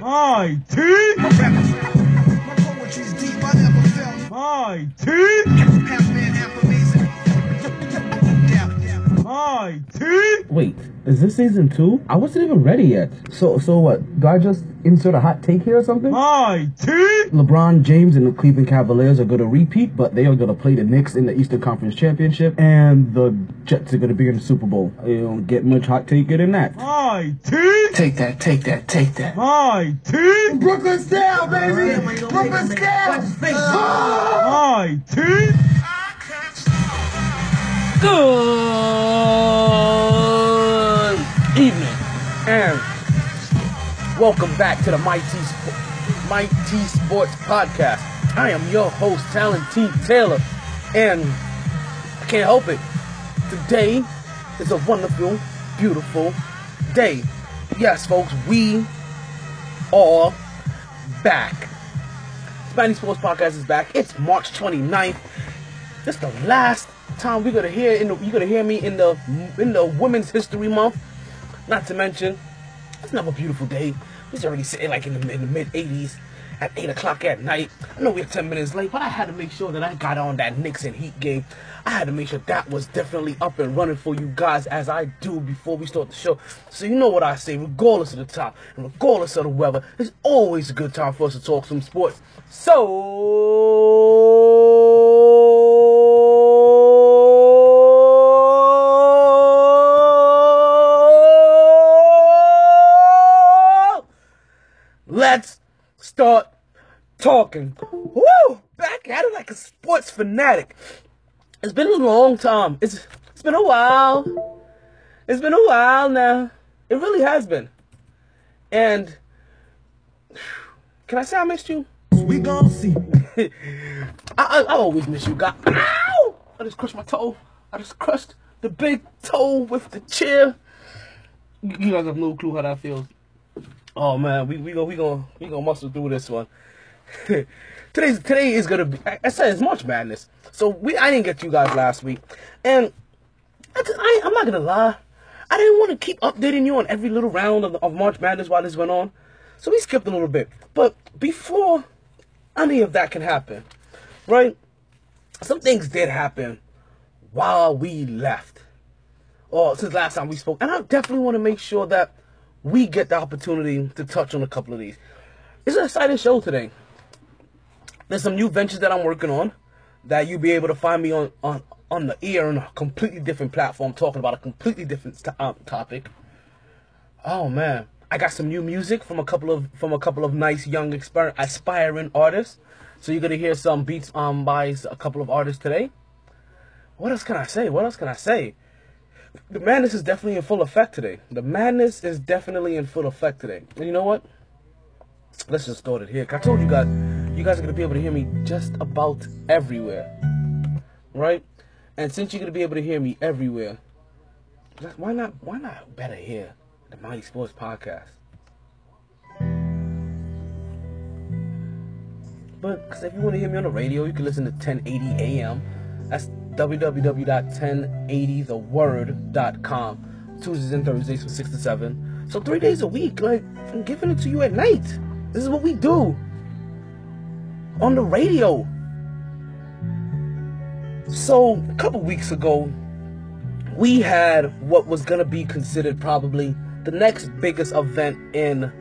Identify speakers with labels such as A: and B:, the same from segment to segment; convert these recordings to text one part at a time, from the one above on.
A: My teeth!
B: My poetry's deep, I never felt
A: My teeth!
B: half man, half amazing. Yeah, yeah.
A: My teeth!
C: Wait, is this season two? I wasn't even ready yet. So, so what? Do I just insert a hot take here or something?
A: My teeth!
C: LeBron James and the Cleveland Cavaliers are going to repeat, but they are going to play the Knicks in the Eastern Conference Championship, and the Jets are going to be in the Super Bowl. You don't get much hot take than that.
A: My teeth!
D: Take that, take that, take that.
A: My teeth!
B: Brooklyn's down, baby. Brooklyn's down.
A: My teeth!
C: Good evening, and welcome back to the Mighty, Mighty Sports Podcast. I am your host, Talent T. Taylor, and I can't help it. Today is a wonderful, beautiful day. Yes, folks, we are back. Mighty Sports Podcast is back. It's March 29th. This is the last time we're gonna hear in the, you're gonna hear me in the in the Women's History Month. Not to mention, it's another beautiful day. We're already sitting like in the, in the mid 80s at 8 o'clock at night. I know we're 10 minutes late, but I had to make sure that I got on that Knicks and Heat game. I had to make sure that was definitely up and running for you guys as I do before we start the show. So you know what I say, regardless of the time and regardless of the weather, it's always a good time for us to talk some sports. So start talking. Woo! Back at it like a sports fanatic. It's been a long time. It's it's been a while. It's been a while now. It really has been. And can I say I missed you?
B: We gon' see.
C: I, I, I always miss you, guys. Ow! I just crushed my toe. I just crushed the big toe with the chair. You guys have no clue how that feels. Oh man, we we go we go we gonna muscle through this one. Today's today is gonna be. I, said it's March Madness, so we I didn't get you guys last week, and I, I, I'm not gonna lie, I didn't want to keep updating you on every little round of, of March Madness while this went on, so we skipped a little bit. But before any of that can happen, right? Some things did happen while we left, or since last time we spoke, and I definitely want to make sure that we get the opportunity to touch on a couple of these. It's an exciting show today. There's some new ventures that I'm working on that you'll be able to find me on on on the ear on a completely different platform, talking about a completely different um, topic. Oh man, I got some new music from a couple of from a couple of nice young exper- aspiring artists. So you're gonna hear some beats um by a couple of artists today. What else can I say? What else can I say? The madness is definitely in full effect today. The madness is definitely in full effect today. And you know what? Let's just start it here. I told you guys, you guys are gonna be able to hear me just about everywhere, right? And since you're gonna be able to hear me everywhere, why not? Why not better here, the Mighty Sports Podcast? But cause if you want to hear me on the radio, you can listen to 1080 AM. That's www.1080theword.com. Tuesdays and Thursdays from 6 to 7. So three days a week, like I'm giving it to you at night. This is what we do. On the radio. So a couple weeks ago, we had what was gonna be considered probably the next biggest event in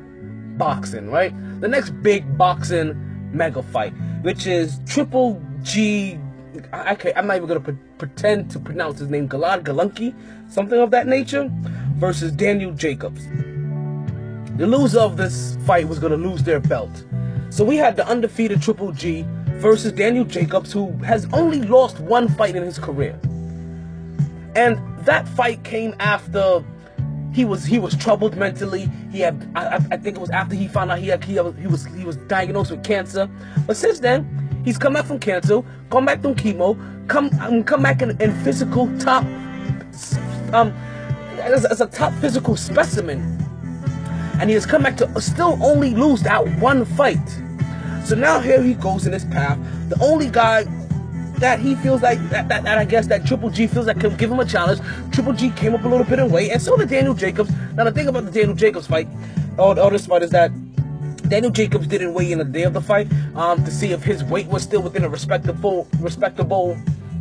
C: boxing, right? The next big boxing mega fight, which is Triple G. I, can't, I'm not even gonna pre- pretend to pronounce his name, Galad Galunki, something of that nature, versus Daniel Jacobs. The loser of this fight was gonna lose their belt. So we had the undefeated Triple G versus Daniel Jacobs, who has only lost one fight in his career. And that fight came after he was he was troubled mentally. He had I, I- think it was after he found out he had, he, he was he was diagnosed with cancer. But since then, he's come back from cancer, come back from chemo, come um, come back in, in physical top um as, as a top physical specimen. And he has come back to still only lose that one fight. So now here he goes in his path. The only guy that he feels like that, that, that I guess that Triple G feels like can give him a challenge. Triple G came up a little bit in weight, and so did Daniel Jacobs. Now the thing about the Daniel Jacobs fight, or, or this fight is that Daniel Jacobs didn't weigh in the day of the fight um, to see if his weight was still within a respectable respectable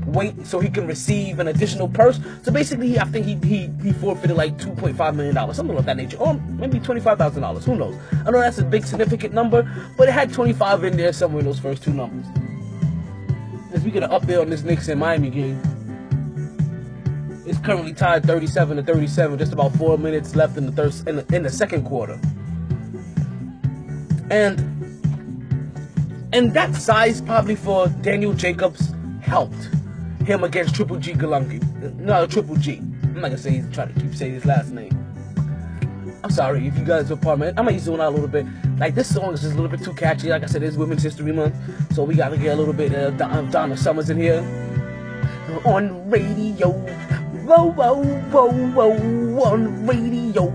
C: weight so he can receive an additional purse. So basically, I think he he, he forfeited like two point five million dollars, something of that nature, or maybe twenty five thousand dollars. Who knows? I know that's a big significant number, but it had twenty five in there somewhere in those first two numbers. As we get an update on this Knicks and Miami game, it's currently tied thirty seven to thirty seven. Just about four minutes left in the third in the, in the second quarter, and and that size probably for Daniel Jacobs helped him against Triple G Galungi. No, Triple G. I'm not gonna say he's trying to keep saying his last name. I'm sorry if you guys are part of it. I'm gonna zone out a little bit. Like this song is just a little bit too catchy. Like I said, it's Women's History Month, so we gotta get a little bit of Don- Donna Summers in here. On radio, whoa whoa whoa whoa, on radio,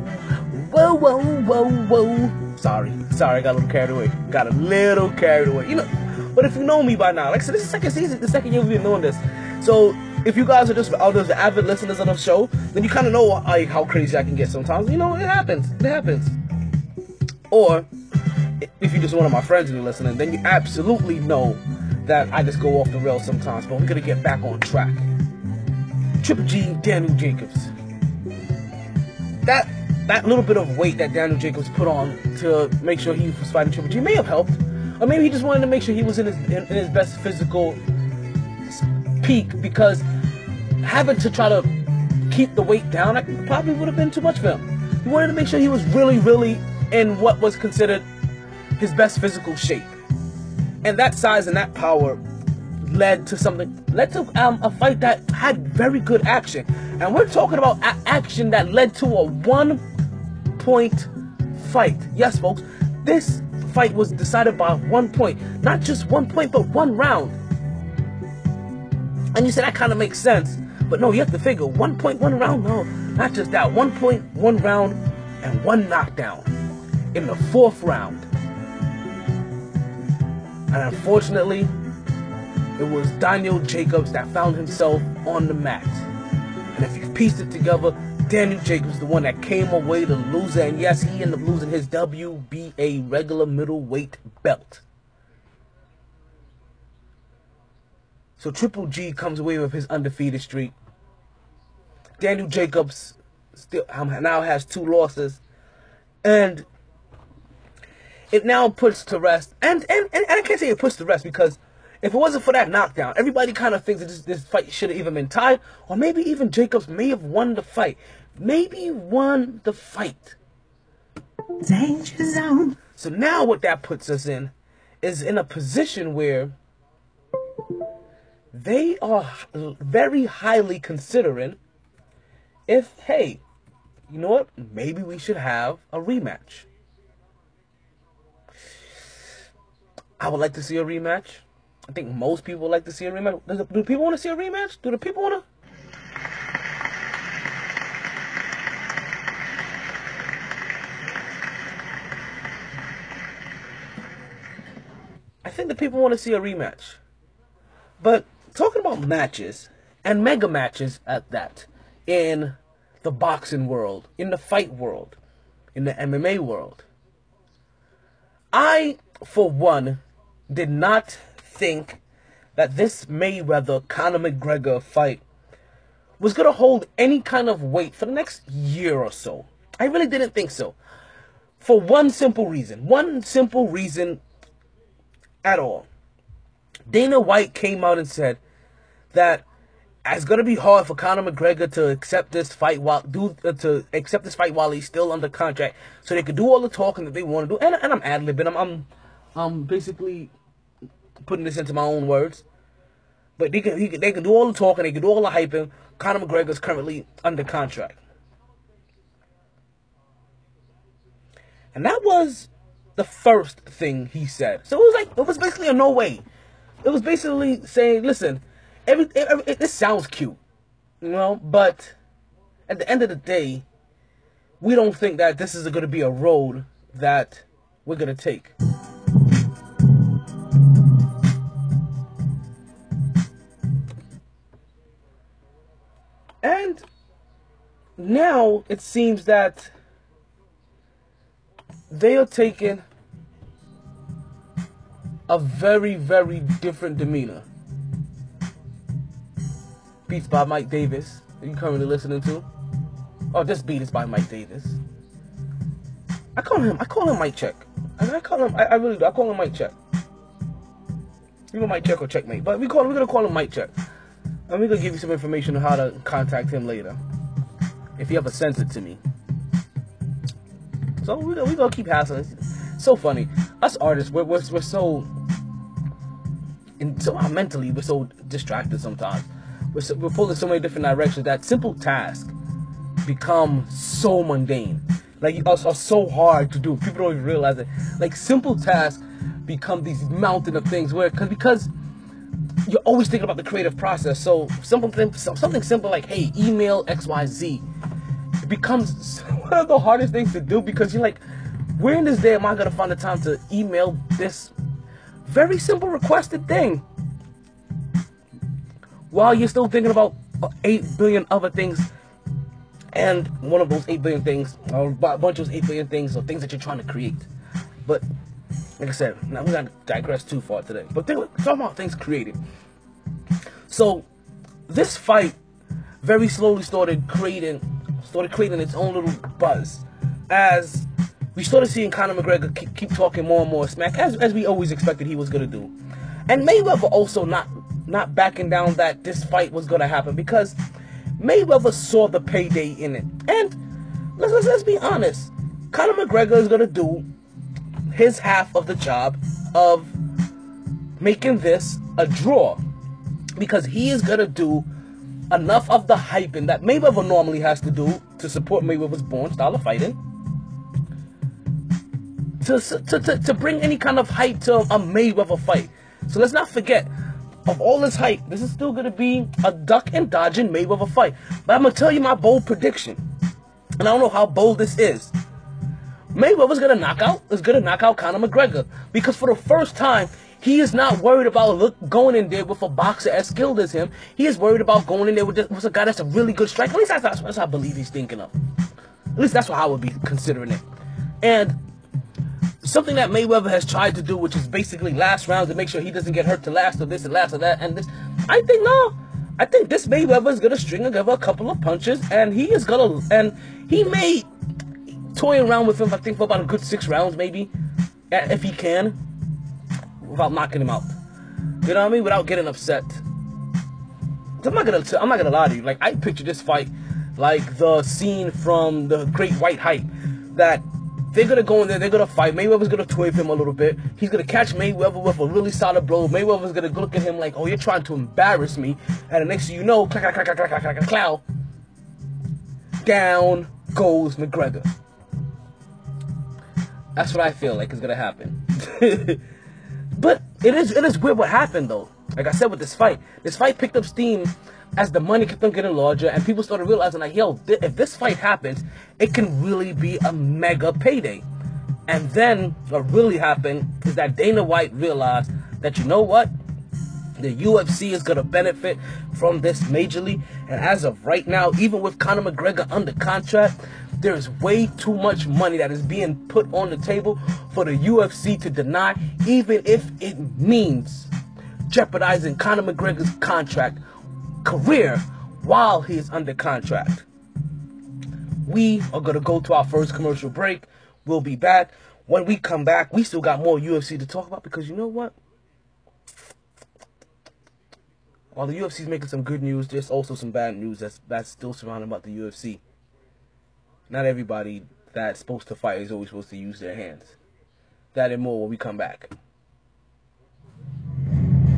C: whoa whoa whoa whoa. Sorry, sorry, I got a little carried away. Got a little carried away. You know, but if you know me by now, like said, this is the second season, the second year we've been doing this. So if you guys are just are just avid listeners of the show, then you kind of know like, how crazy I can get sometimes. You know, it happens. It happens. Or if you're just one of my friends and you're listening, then you absolutely know that I just go off the rails sometimes. But we're gonna get back on track. Triple G, Daniel Jacobs. That that little bit of weight that Daniel Jacobs put on to make sure he was fighting Triple G may have helped, or maybe he just wanted to make sure he was in his in, in his best physical peak because having to try to keep the weight down probably would have been too much for him. He wanted to make sure he was really, really in what was considered his best physical shape. And that size and that power led to something, led to um, a fight that had very good action. And we're talking about a- action that led to a one point fight. Yes, folks, this fight was decided by one point. Not just one point, but one round. And you say that kind of makes sense. But no, you have to figure 1.1 round. No, not just that. 1.1 round and one knockdown in the fourth round. And unfortunately, it was Daniel Jacobs that found himself on the mat. And if you pieced it together, Daniel Jacobs, the one that came away the loser, and yes, he ended up losing his WBA regular middleweight belt. So Triple G comes away with his undefeated streak. Daniel Jacobs still now has two losses, and it now puts to rest. And and, and I can't say it puts to rest because if it wasn't for that knockdown, everybody kind of thinks that this, this fight should have even been tied, or maybe even Jacobs may have won the fight. Maybe won the fight.
D: Danger zone.
C: So now what that puts us in is in a position where they are very highly considering if, hey, you know what? Maybe we should have a rematch. I would like to see a rematch. I think most people would like to see a rematch. Do people want to see a rematch? Do the people want to? Think the people want to see a rematch. But talking about matches and mega matches at that in the boxing world, in the fight world, in the MMA world, I, for one, did not think that this Mayweather Conor McGregor fight was going to hold any kind of weight for the next year or so. I really didn't think so. For one simple reason. One simple reason at all. Dana White came out and said that it's gonna be hard for Conor McGregor to accept this fight while do uh, to accept this fight while he's still under contract, so they could do all the talking that they want to do. And, and I'm ad libbing. I'm, I'm I'm basically putting this into my own words. But they can, he they can do all the talking, they can do all the hyping. Conor McGregor's currently under contract, and that was the first thing he said. So it was like it was basically a no way. It was basically saying, listen, every, every it, this sounds cute, you know, but at the end of the day, we don't think that this is going to be a road that we're going to take. And now it seems that they are taking a very, very different demeanor. Beats by Mike Davis, you currently listening to. Oh, this beat is by Mike Davis. I call him, I call him Mike Check. I, I call him, I, I really do. I call him Mike Check. You know Mike Check or Checkmate, but we call we're gonna call him Mike Check. And we're gonna give you some information on how to contact him later. If he ever sends it to me. So we're gonna, we gonna keep hassling. So funny. Us artists, we're, we're, we're so and so uh, mentally we're so distracted sometimes. We're, so, we're pulled in so many different directions that simple tasks become so mundane. Like are, are so hard to do. People don't even realize it. Like simple tasks become these mountain of things where cause, because you're always thinking about the creative process. So something something simple like hey email X Y Z it becomes one of the hardest things to do because you're like where in this day am I gonna find the time to email this very simple requested thing. While you're still thinking about uh, 8 billion other things, and one of those 8 billion things, or a bunch of those 8 billion things, or things that you're trying to create. But, like I said, now we're not to digress too far today. But think, talking about things created. So, this fight very slowly started creating, started creating its own little buzz as we started seeing Conor McGregor keep, keep talking more and more smack, as, as we always expected he was going to do. And Mayweather also not not backing down that this fight was going to happen because Mayweather saw the payday in it. And let's, let's, let's be honest, Conor McGregor is going to do his half of the job of making this a draw because he is going to do enough of the hyping that Mayweather normally has to do to support Mayweather's born style of fighting to, to, to, to bring any kind of hype to a Mayweather fight. So let's not forget, of all this hype, this is still going to be a duck and dodging Mayweather fight. But I'm to tell you my bold prediction. And I don't know how bold this is. Mayweather's to knock out, is to knock out Conor McGregor. Because for the first time, he is not worried about look going in there with a boxer as skilled as him. He is worried about going in there with, just, with a guy that's a really good striker. At least that's, that's what I believe he's thinking of. At least that's what I would be considering it. And something that Mayweather has tried to do, which is basically last rounds to make sure he doesn't get hurt to last or this and last or that and this. I think no. I think this Mayweather is gonna string together a couple of punches, and he is gonna and he may toy around with him. I think for about a good six rounds, maybe, if he can, without knocking him out. You know what I mean? Without getting upset. I'm not gonna. I'm not gonna lie to you. Like I picture this fight like the scene from the Great White Hype that they're gonna go in there, they're gonna fight. Mayweather's gonna twave him a little bit. He's gonna catch Mayweather with a really solid blow. Mayweather's gonna look at him like, oh, you're trying to embarrass me. And the next thing you know, clack, clack, clack, clack, clack, clack, clack. Down goes McGregor. That's what I feel like is gonna happen. but it is it is weird what happened though. Like I said with this fight, this fight picked up steam as the money kept on getting larger and people started realizing like, yo, th- if this fight happens, it can really be a mega payday. And then what really happened is that Dana White realized that you know what? The UFC is gonna benefit from this majorly. And as of right now, even with Conor McGregor under contract, there is way too much money that is being put on the table for the UFC to deny, even if it means jeopardizing Conor McGregor's contract career while he is under contract. We are going to go to our first commercial break. We'll be back. When we come back, we still got more UFC to talk about because you know what? While the UFC is making some good news, there's also some bad news that's that's still surrounding about the UFC. Not everybody that's supposed to fight is always supposed to use their hands. That and more when we come back.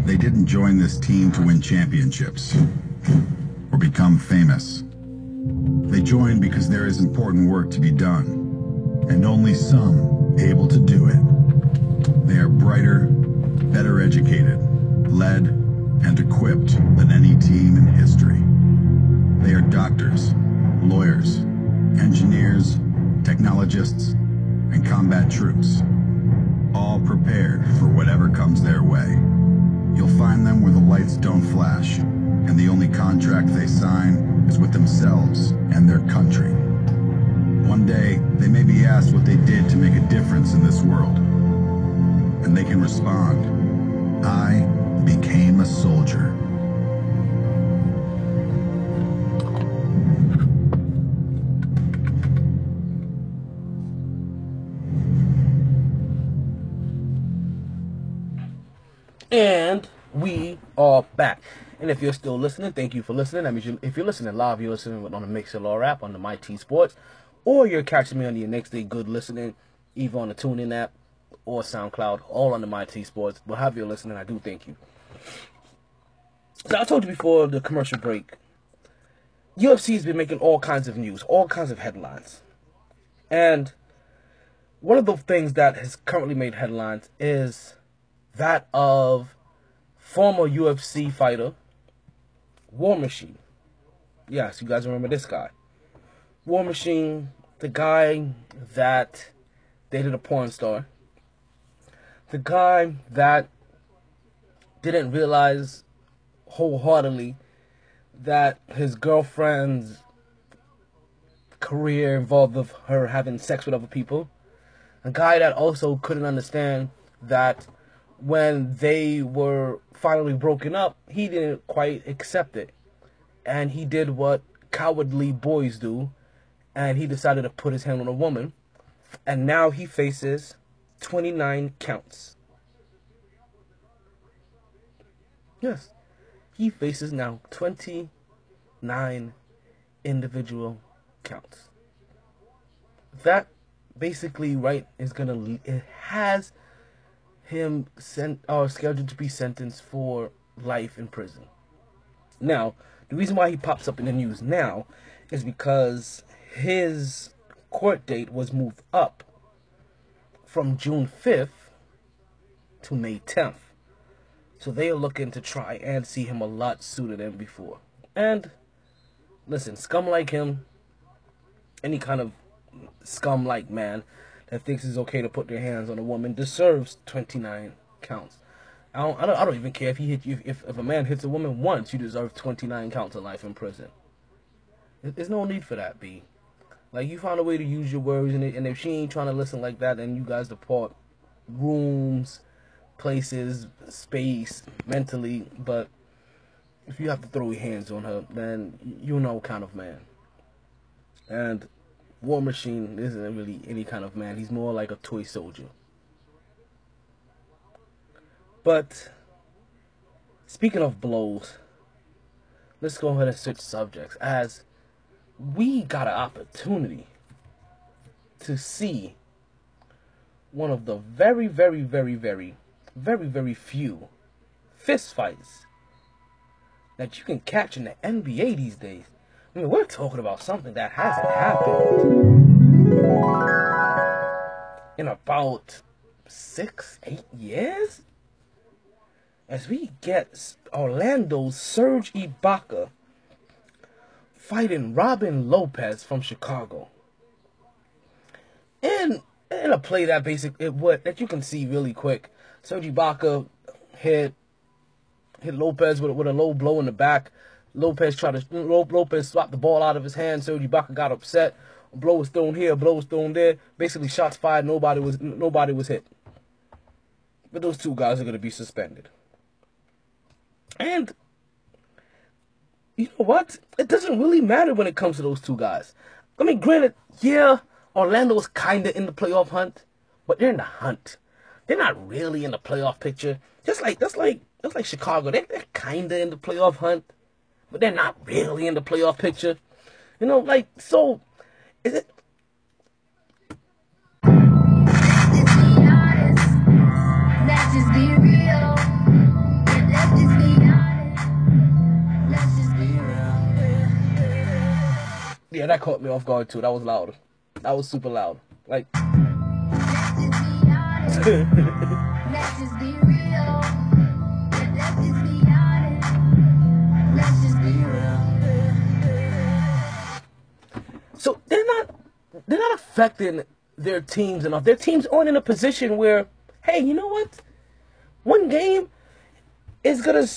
E: They didn't join this team to win championships or become famous. They joined because there is important work to be done, and only some able to do it. They are brighter, better educated, led, and equipped than any team in history. They are doctors, lawyers, engineers, technologists, and combat troops, all prepared for whatever comes their way. You'll find them where the lights don't flash, and the only contract they sign is with themselves and their country. One day, they may be asked what they did to make a difference in this world. And they can respond, I became a soldier.
C: We are back. And if you're still listening, thank you for listening. That means you, if you're listening live, you're listening on the Mixlr app on the My T Sports, or you're catching me on the next day good listening, either on the TuneIn app or SoundCloud, all on the My T Sports. But have you listening, I do thank you. So I told you before the commercial break, UFC has been making all kinds of news, all kinds of headlines, and one of the things that has currently made headlines is that of former UFC fighter War Machine. Yes, you guys remember this guy. War Machine, the guy that dated a porn star. The guy that didn't realize wholeheartedly that his girlfriend's career involved with her having sex with other people. A guy that also couldn't understand that when they were finally broken up, he didn't quite accept it. And he did what cowardly boys do, and he decided to put his hand on a woman. And now he faces 29 counts. Yes, he faces now 29 individual counts. That basically, right, is gonna, it has him sent or scheduled to be sentenced for life in prison. Now, the reason why he pops up in the news now is because his court date was moved up from June 5th to May 10th. So they are looking to try and see him a lot sooner than before. And listen, scum like him, any kind of scum like man that thinks it's okay to put their hands on a woman deserves 29 counts. I don't, I don't, I don't even care if he hit you. If, if a man hits a woman once, you deserve 29 counts of life in prison. There's no need for that, B. Like, you found a way to use your words, and, and if she ain't trying to listen like that, then you guys depart rooms, places, space, mentally. But if you have to throw your hands on her, then you know kind of man. And War Machine isn't really any kind of man. He's more like a toy soldier. But speaking of blows, let's go ahead and switch subjects. As we got an opportunity to see one of the very, very, very, very, very, very few fist fights that you can catch in the NBA these days. I mean, we're talking about something that hasn't happened in about six, eight years. As we get Orlando's Serge Ibaka fighting Robin Lopez from Chicago. and in a play that basic it what that you can see really quick. Serge Ibaka hit hit Lopez with, with a low blow in the back. Lopez tried to Lopez swapped the ball out of his hand. Serge Ibaka got upset. Blow was thrown here, blow was thrown there. Basically, shots fired. Nobody was nobody was hit. But those two guys are going to be suspended. And you know what? It doesn't really matter when it comes to those two guys. I mean, granted, yeah, Orlando's kind of in the playoff hunt, but they're in the hunt. They're not really in the playoff picture. Just like that's like that's like Chicago. They're, they're kind of in the playoff hunt, but they're not really in the playoff picture. You know, like so. Is it?
F: Let's just be honest. Let's just be real. Let's just be honest. Let's just be real.
C: Yeah, that caught me off guard too. That was loud. That was super loud. Like, so they're not they're not affecting their teams enough. Their teams aren't in a position where, hey, you know what? One game is gonna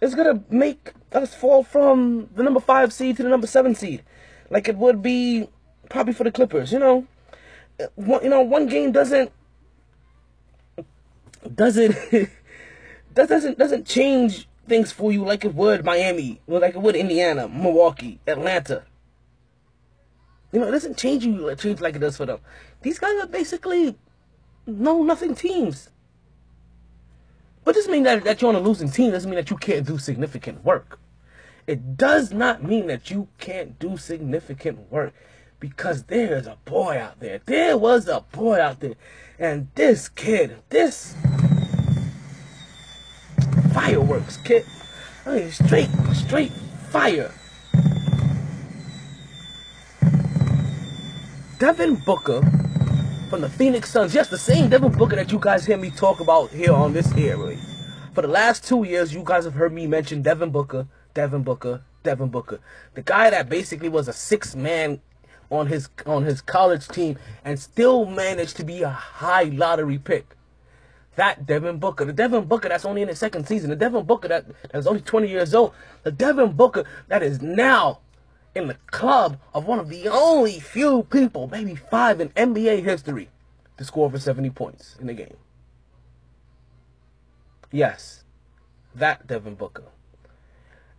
C: is gonna make us fall from the number five seed to the number seven seed, like it would be probably for the Clippers. You know, Uh, one, you know, one game doesn't doesn't that doesn't doesn't change things for you like it would Miami, like it would Indiana, Milwaukee, Atlanta. You know, it doesn't change you like change like it does for them. These guys are basically no nothing teams. But doesn't mean that, that you're on a losing team doesn't mean that you can't do significant work. It does not mean that you can't do significant work because there's a boy out there. There was a boy out there. And this kid, this fireworks kid, I mean, straight, straight fire. Devin Booker from the Phoenix Suns. Yes, the same Devin Booker that you guys hear me talk about here on this air. Really. For the last two years, you guys have heard me mention Devin Booker, Devin Booker, Devin Booker. The guy that basically was a six man on his on his college team and still managed to be a high lottery pick. That Devin Booker, the Devin Booker that's only in his second season, the Devin Booker that that's only 20 years old, the Devin Booker that is now in the club of one of the only few people, maybe five in NBA history, to score over 70 points in a game. Yes, that Devin Booker.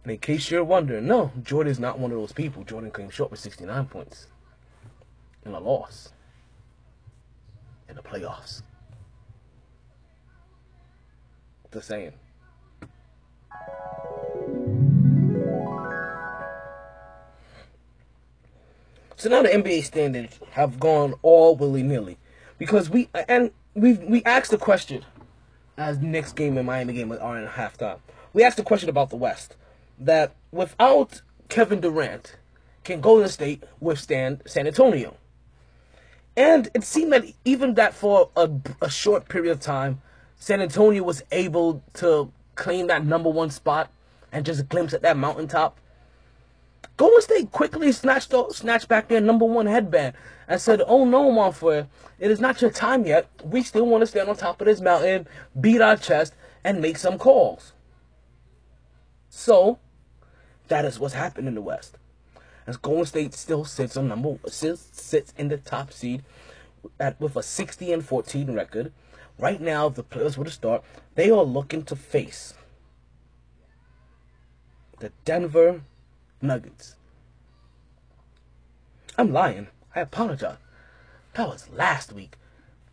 C: And in case you're wondering, no, Jordan is not one of those people. Jordan came short with 69 points in a loss in the playoffs. Just saying. So now the NBA standards have gone all willy nilly because we and we we asked the question as Knicks game and Miami game are in halftime. We asked the question about the West that without Kevin Durant, can Golden State withstand San Antonio? And it seemed that even that for a, a short period of time, San Antonio was able to claim that number one spot and just a glimpse at that mountaintop. Golden State quickly snatched snatched back their number one headband and said, "Oh no, Monfort, it is not your time yet. We still want to stand on top of this mountain, beat our chest, and make some calls." So, that is what's happened in the West. As Golden State still sits on number sits in the top seed at with a 60 and 14 record. Right now, if the players were to start, they are looking to face the Denver Nuggets. I'm lying. I apologize. That was last week.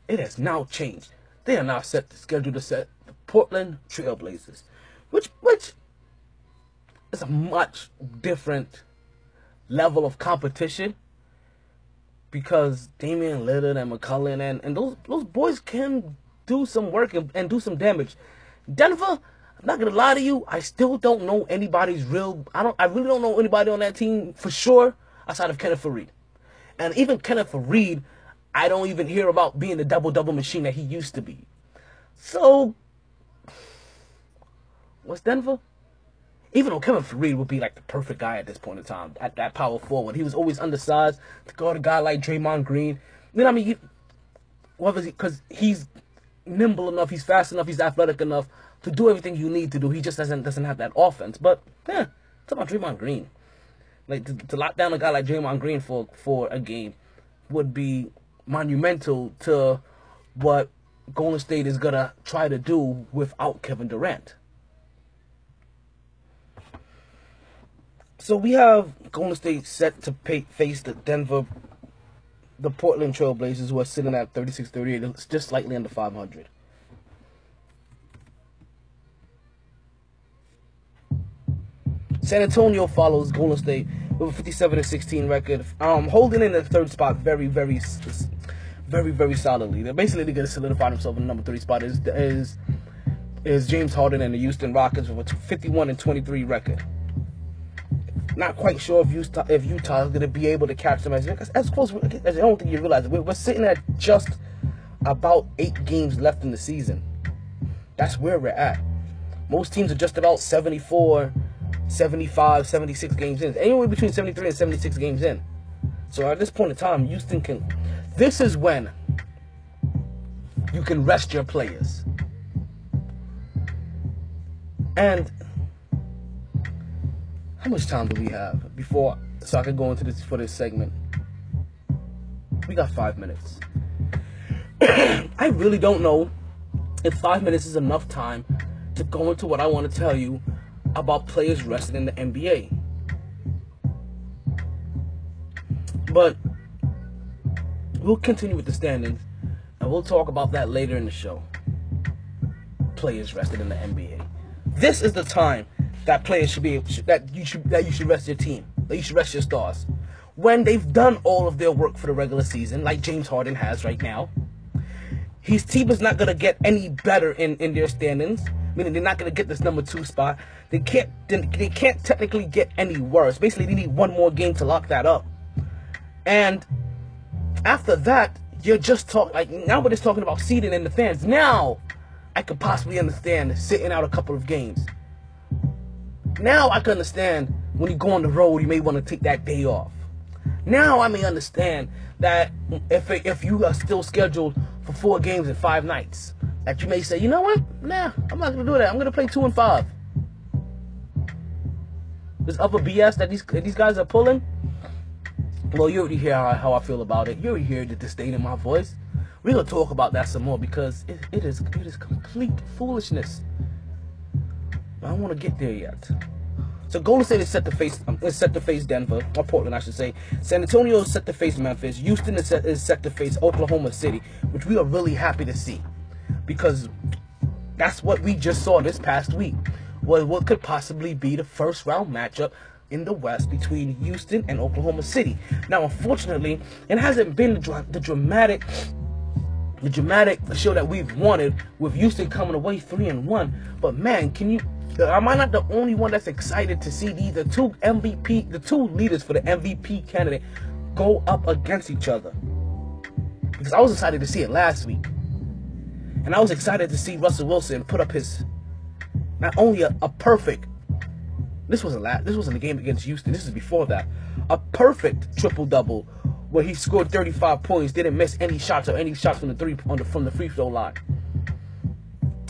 C: It has now changed. They are now set to schedule to set the Portland Trailblazers, which which is a much different level of competition because Damian Lillard and McCullough and, and those those boys can do some work and, and do some damage. Denver, not gonna lie to you, I still don't know anybody's real. I don't. I really don't know anybody on that team for sure outside of Kenneth Faried, and even Kenneth Faried, I don't even hear about being the double double machine that he used to be. So, what's Denver? Even though Kevin Faried would be like the perfect guy at this point in time, at that power forward, he was always undersized to guard a guy like Draymond Green. You know what I mean? He? Because he's nimble enough, he's fast enough, he's athletic enough to do everything you need to do. He just doesn't doesn't have that offense. But yeah, talk about Draymond Green. Like to, to lock down a guy like Draymond Green for for a game would be monumental to what Golden State is gonna try to do without Kevin Durant. So we have Golden State set to pay, face the Denver, the Portland Trailblazers, who are sitting at 36-38, it's just slightly under 500. San Antonio follows Golden State with a 57 and 16 record, um, holding in the third spot very, very, very, very solidly. They're basically going to solidify themselves in the number three spot. Is is is James Harden and the Houston Rockets with a 51 and 23 record. Not quite sure if Utah if Utah is going to be able to catch them as as close as I don't think you realize. We're, we're sitting at just about eight games left in the season. That's where we're at. Most teams are just about 74, 75, 76 games in. Anywhere between 73 and 76 games in. So at this point in time, Houston can. This is when you can rest your players. And How much time do we have before so I can go into this for this segment? We got five minutes. I really don't know if five minutes is enough time to go into what I want to tell you about players rested in the NBA. But we'll continue with the standings and we'll talk about that later in the show. Players rested in the NBA. This is the time that players should be that you should that you should rest your team. That you should rest your stars. When they've done all of their work for the regular season, like James Harden has right now, his team is not gonna get any better in, in their standings. Meaning they're not gonna get this number two spot. They can't they, can't technically get any worse. Basically, they need one more game to lock that up. And after that, you're just talking like now we're just talking about seeding in the fans. Now I could possibly understand sitting out a couple of games. Now I can understand when you go on the road, you may want to take that day off. Now I may understand that if if you are still scheduled for four games and five nights, that you may say, you know what? Nah, I'm not gonna do that. I'm gonna play two and five. This other BS that these these guys are pulling. Well, you already hear how, how I feel about it. You already hear the disdain in my voice. We're gonna talk about that some more because it, it is it is complete foolishness. I don't want to get there yet. So Golden State is set to face um, is set to face Denver or Portland, I should say. San Antonio is set to face Memphis. Houston is set, is set to face Oklahoma City, which we are really happy to see because that's what we just saw this past week. Was what could possibly be the first round matchup in the West between Houston and Oklahoma City. Now, unfortunately, it hasn't been the, the dramatic the dramatic show that we've wanted with Houston coming away three and one. But man, can you? Am I not the only one that's excited to see these the two MVP, the two leaders for the MVP candidate, go up against each other? Because I was excited to see it last week, and I was excited to see Russell Wilson put up his not only a, a perfect. This was a la- This wasn't a game against Houston. This is before that. A perfect triple double where he scored 35 points, didn't miss any shots or any shots from the three on the, from the free throw line.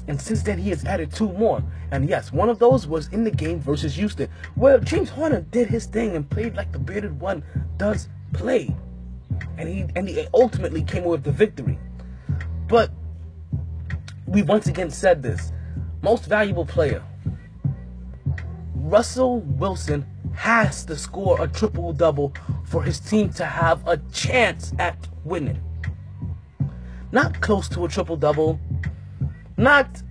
C: And since then, he has added two more. And yes, one of those was in the game versus Houston, where James Harden did his thing and played like the bearded one does play. And he and he ultimately came with the victory. But we once again said this. Most valuable player. Russell Wilson has to score a triple double for his team to have a chance at winning. Not close to a triple double, not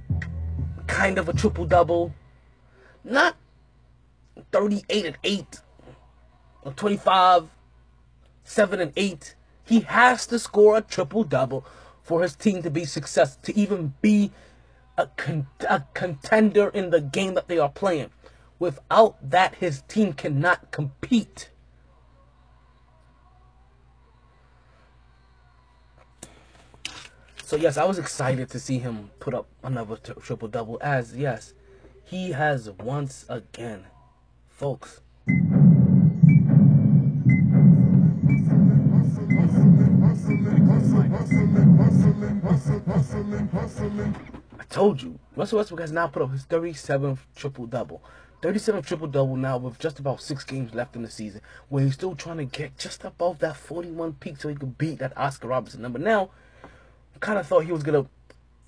C: kind of a triple double, not 38 and 8 or 25 7 and 8. He has to score a triple double for his team to be success to even be a, con- a contender in the game that they are playing. Without that, his team cannot compete. So yes, I was excited to see him put up another t- triple double. As yes, he has once again, folks. I told you, Russell Westbrook has now put up his 37th triple double. 37th triple double now with just about six games left in the season, where he's still trying to get just above that 41 peak so he could beat that Oscar Robertson number. Now, kind of thought he was gonna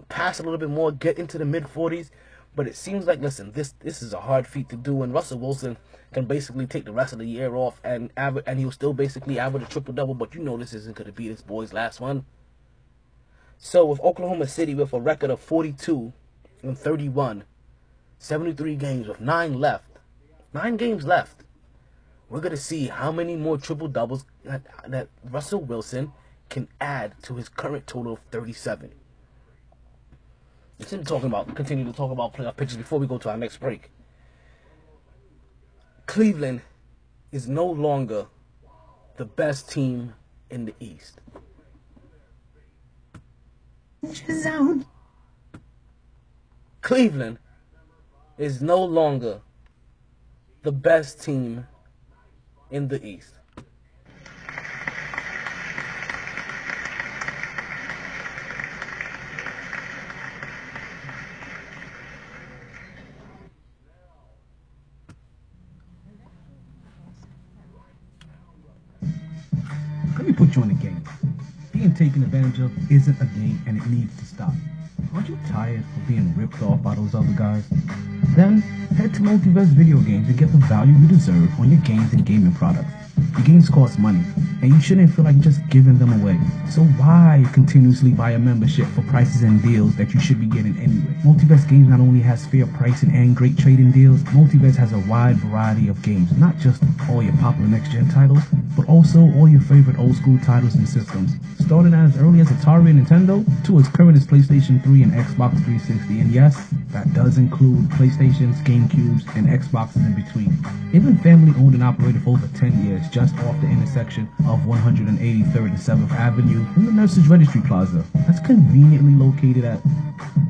C: pass a little bit more, get into the mid 40s, but it seems like listen, this this is a hard feat to do, and Russell Wilson can basically take the rest of the year off and aver- and he'll still basically average a triple double. But you know this isn't gonna be this boy's last one. So with Oklahoma City with a record of 42 and 31, 73 games with nine left, nine games left, we're gonna see how many more triple doubles that, that Russell Wilson can add to his current total of 37. Let's talking about continue to talk about playoff pictures before we go to our next break. Cleveland is no longer the best team in the East. Cleveland is no longer the best team in the East.
G: Taken advantage of isn't a game and it needs to stop. Aren't you tired of being ripped off by those other guys? Then head to Multiverse Video Games and get the value you deserve on your games and gaming products. Games cost money, and you shouldn't feel like you're just giving them away. So why continuously buy a membership for prices and deals that you should be getting anyway? Multiverse Games not only has fair pricing and great trading deals, Multiverse has a wide variety of games, not just all your popular next-gen titles, but also all your favorite old-school titles and systems, starting as early as Atari and Nintendo to as current as PlayStation 3 and Xbox 360. And yes, that does include PlayStations, GameCubes, and Xboxes in between. Been family owned and operated for over 10 years, just off the intersection of 183rd and 7th Avenue in the Nurses Registry Plaza. That's conveniently located at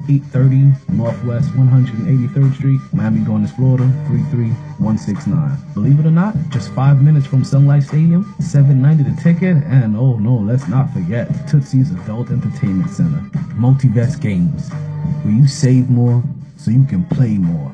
G: 830 Northwest 183rd Street, Miami Gardens, Florida 33169. Believe it or not, just five minutes from Sun Life Stadium, 790 the ticket, and oh no, let's not forget Tootsie's Adult Entertainment Center. Multiverse Games, where you save more so you can play more.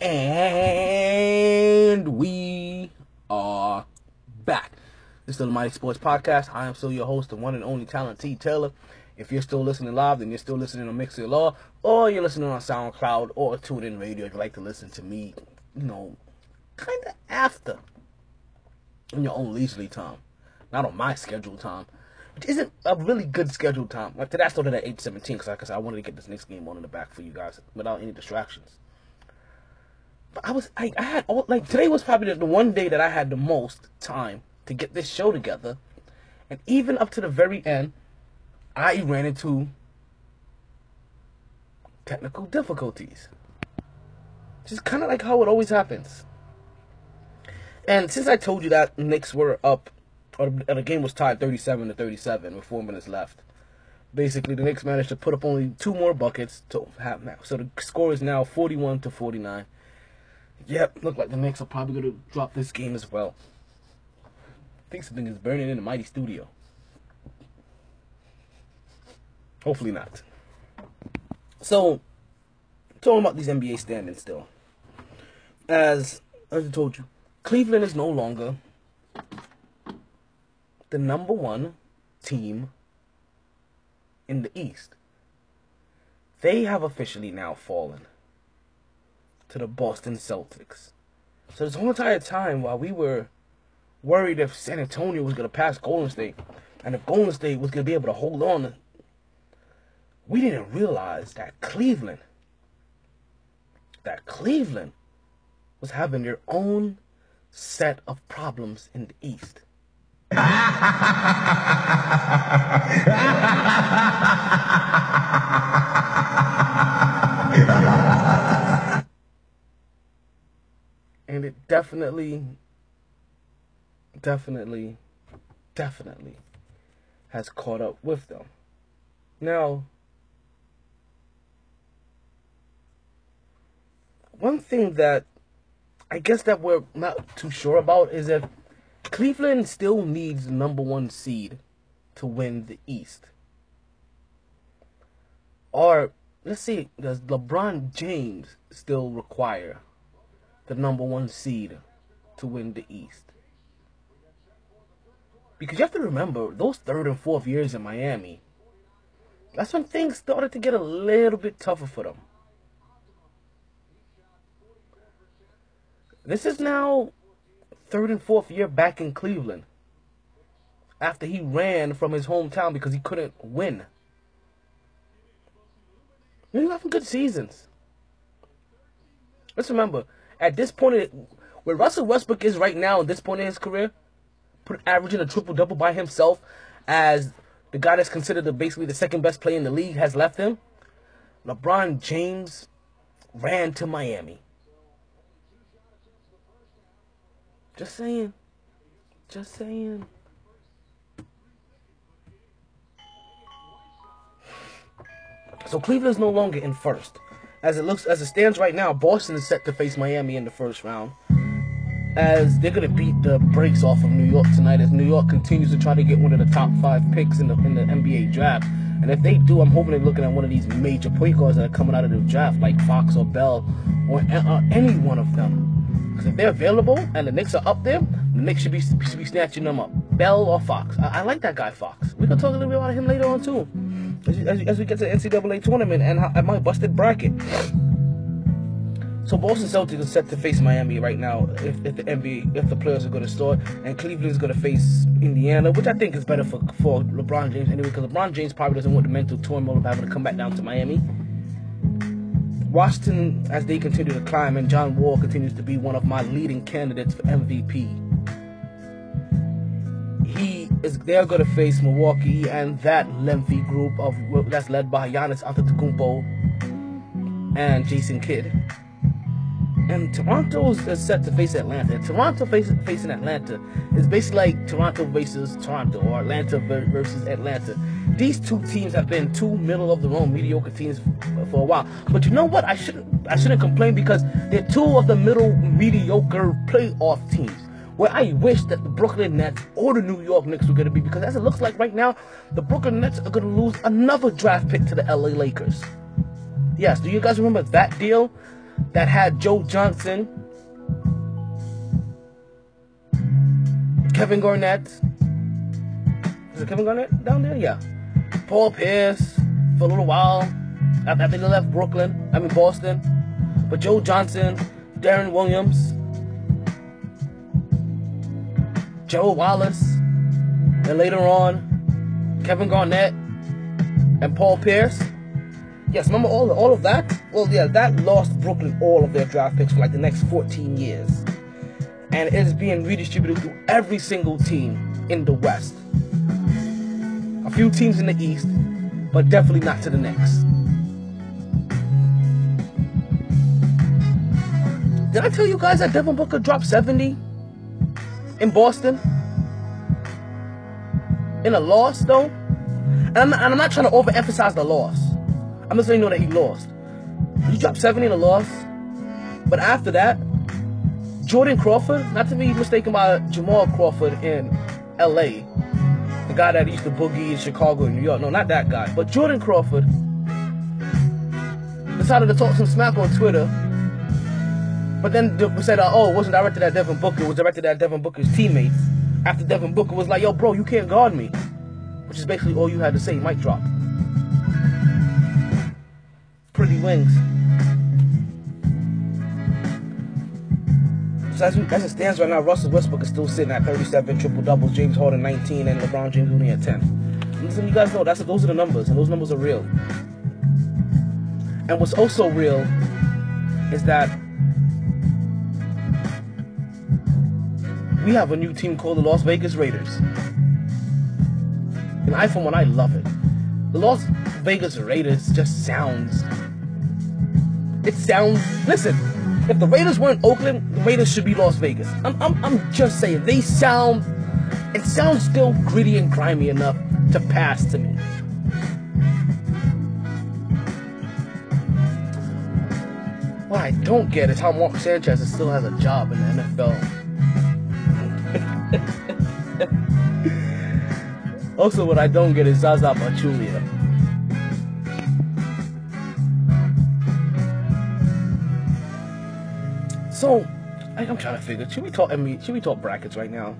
C: And we are back. This is the MyT Sports Podcast. I am still your host, the one and only Talent T. Taylor. If you're still listening live, then you're still listening on MixLR, or you're listening on SoundCloud or TuneIn Radio if you like to listen to me, you know, kind of after in your own leisurely time, not on my scheduled time, which isn't a really good scheduled time. Like today, I started at 8:17 because like I said, I wanted to get this next game on in the back for you guys without any distractions. But I was, I, I had all like today was probably the one day that I had the most time to get this show together, and even up to the very end, I ran into technical difficulties. Just kind of like how it always happens. And since I told you that Knicks were up, or the, game was tied 37 to 37 with four minutes left, basically the Knicks managed to put up only two more buckets to have now. So the score is now 41 to 49. Yep, look like the Knicks are probably going to drop this game as well. I think something is burning in the mighty studio. Hopefully not. So, talking about these NBA standings still. As, as I told you, Cleveland is no longer the number one team in the East. They have officially now fallen to the Boston Celtics. So this whole entire time while we were worried if San Antonio was going to pass Golden State and if Golden State was going to be able to hold on, we didn't realize that Cleveland, that Cleveland was having their own set of problems in the East. and it definitely, definitely, definitely has caught up with them. Now, one thing that I guess that we're not too sure about is if Cleveland still needs the number one seed to win the East. Or, let's see, does LeBron James still require the number one seed to win the East? Because you have to remember, those third and fourth years in Miami, that's when things started to get a little bit tougher for them. This is now third and fourth year back in Cleveland after he ran from his hometown because he couldn't win. He's having good seasons. Let's remember, at this point, where Russell Westbrook is right now, at this point in his career, put averaging a triple double by himself, as the guy that's considered the, basically the second best player in the league has left him. LeBron James ran to Miami. Just saying. Just saying. So Cleveland's no longer in first. As it looks as it stands right now, Boston is set to face Miami in the first round. as they're gonna beat the brakes off of New York tonight as New York continues to try to get one of the top five picks in the in the NBA draft. And if they do, I'm hoping they're looking at one of these major point guards that are coming out of the draft, like Fox or Bell, or, any one of them. Because if they're available and the Knicks are up there, the Knicks should be should be snatching them up. Bell or Fox. I, I like that guy Fox. We can talk a little bit about him later on too, as, as, as we get to the NCAA tournament and how, at my busted bracket. So Boston Celtics are set to face Miami right now if, if the NBA if the players are going to start, and Cleveland is going to face Indiana, which I think is better for for LeBron James anyway, because LeBron James probably doesn't want the mental turmoil of having to come back down to Miami. Washington, as they continue to climb, and John Wall continues to be one of my leading candidates for MVP. He is they're going to face Milwaukee and that lengthy group of that's led by Giannis Antetokounmpo and Jason Kidd. And Toronto is set to face Atlanta. Toronto face, facing Atlanta is basically like Toronto versus Toronto or Atlanta ver- versus Atlanta. These two teams have been two middle of the road mediocre teams for a while. But you know what? I shouldn't I shouldn't complain because they're two of the middle mediocre playoff teams. Where I wish that the Brooklyn Nets or the New York Knicks were going to be because as it looks like right now, the Brooklyn Nets are going to lose another draft pick to the LA Lakers. Yes, do you guys remember that deal that had Joe Johnson, Kevin Garnett? Is it Kevin Garnett down there? Yeah. Paul Pierce for a little while after they left Brooklyn, I mean Boston. But Joe Johnson, Deron Williams, Joe Wallace, and later on, Kevin Garnett and Paul Pierce. Yes, remember all all of that? Well, yeah, that lost Brooklyn all of their draft picks for like the next 14 years. And it is being redistributed to every single team in the West. A few teams in the East, but definitely not to the Knicks. Did I tell you guys that Devin Booker dropped 70 in Boston? In a loss, though? And I'm, and I'm not trying to overemphasize the loss. I'm just letting you know that he lost. He dropped 70 in a loss. But after that, Jordan Crawford, not to be mistaken by Jamal Crawford in LA, the guy that used to boogie in Chicago and New York. No, not that guy. But Jordan Crawford decided to talk some smack on Twitter. But then said, uh, oh, it wasn't directed at Devin Booker, it was directed at Devin Booker's teammates. After Devin Booker was like, yo, bro, you can't guard me. Which is basically all you had to say, mic drop. Pretty wings. So as, as it stands right now, Russell Westbrook is still sitting at 37 triple doubles, James Harden 19, and LeBron James only at 10. And listen, you guys know that's those are the numbers, and those numbers are real. And what's also real is that we have a new team called the Las Vegas Raiders. And I, for one, I love it. The Las Vegas Raiders just sounds. It sounds. Listen, if the Raiders weren't Oakland, the Raiders should be Las Vegas. I'm, I'm, I'm just saying, they sound. It sounds still gritty and grimy enough to pass to me. What I don't get is how Mark Sanchez still has a job in the NFL. also, what I don't get is Zaza Pachulia. So, like, I'm trying to figure. Should we talk? I mean, should we talk brackets right now?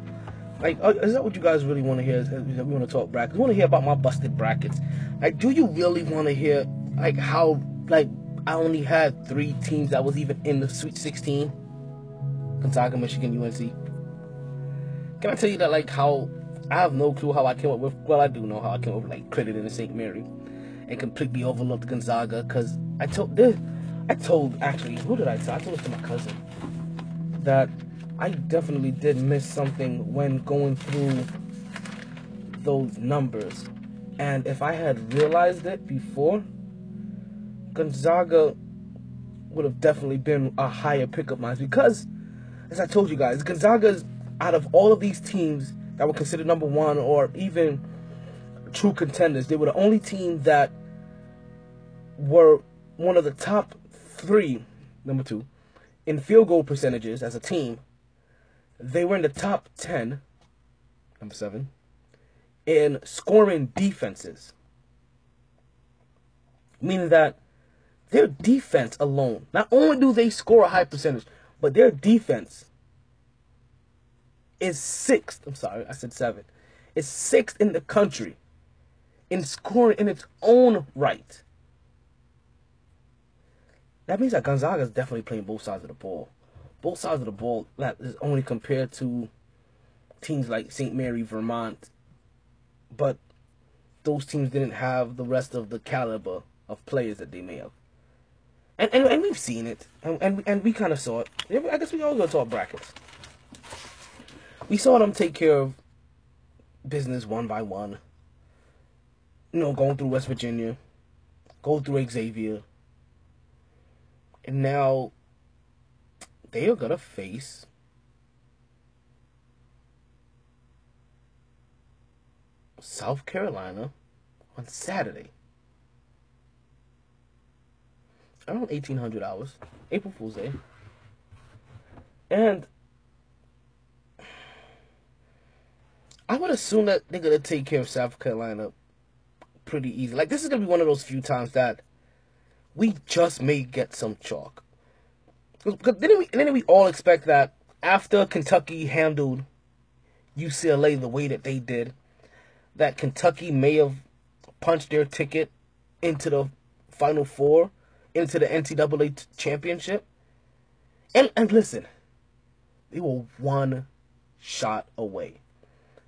C: Like, uh, is that what you guys really want to hear? Is that we want to talk brackets. We want to hear about my busted brackets. Like, do you really want to hear like how like I only had three teams that was even in the Sweet 16? Gonzaga, Michigan, UNC. Can I tell you that like how I have no clue how I came up with? Well, I do know how I came up with like credit in St. Mary, and completely overlooked Gonzaga because I told this. I told actually who did I tell? I told this to my cousin that I definitely did miss something when going through those numbers, and if I had realized it before, Gonzaga would have definitely been a higher pick of mine because, as I told you guys, Gonzaga's out of all of these teams that were considered number one or even true contenders, they were the only team that were one of the top three, number two, in field goal percentages as a team, they were in the top 10, number seven, in scoring defenses. Meaning that their defense alone, not only do they score a high percentage, but their defense is sixth. I'm sorry, I said seven. Is sixth in the country in scoring in its own right. That means that Gonzaga is definitely playing both sides of the ball. Both sides of the ball that is only compared to teams like St. Mary, Vermont. But those teams didn't have the rest of the caliber of players that they may have. And and, and we've seen it. And and, and we kind of saw it. I guess we all go to our brackets. We saw them take care of business one by one. You know, going through West Virginia, go through Xavier, and now they are gonna face South Carolina on Saturday. Around 1800 hours, April Fool's Day. And I would assume that they're gonna take care of South Carolina pretty easy. Like this is gonna be one of those few times that we just may get some chalk. Because didn't we, didn't we all expect that after Kentucky handled UCLA the way that they did, that Kentucky may have punched their ticket into the Final Four, into the NCAA championship? And and listen, they were one shot away.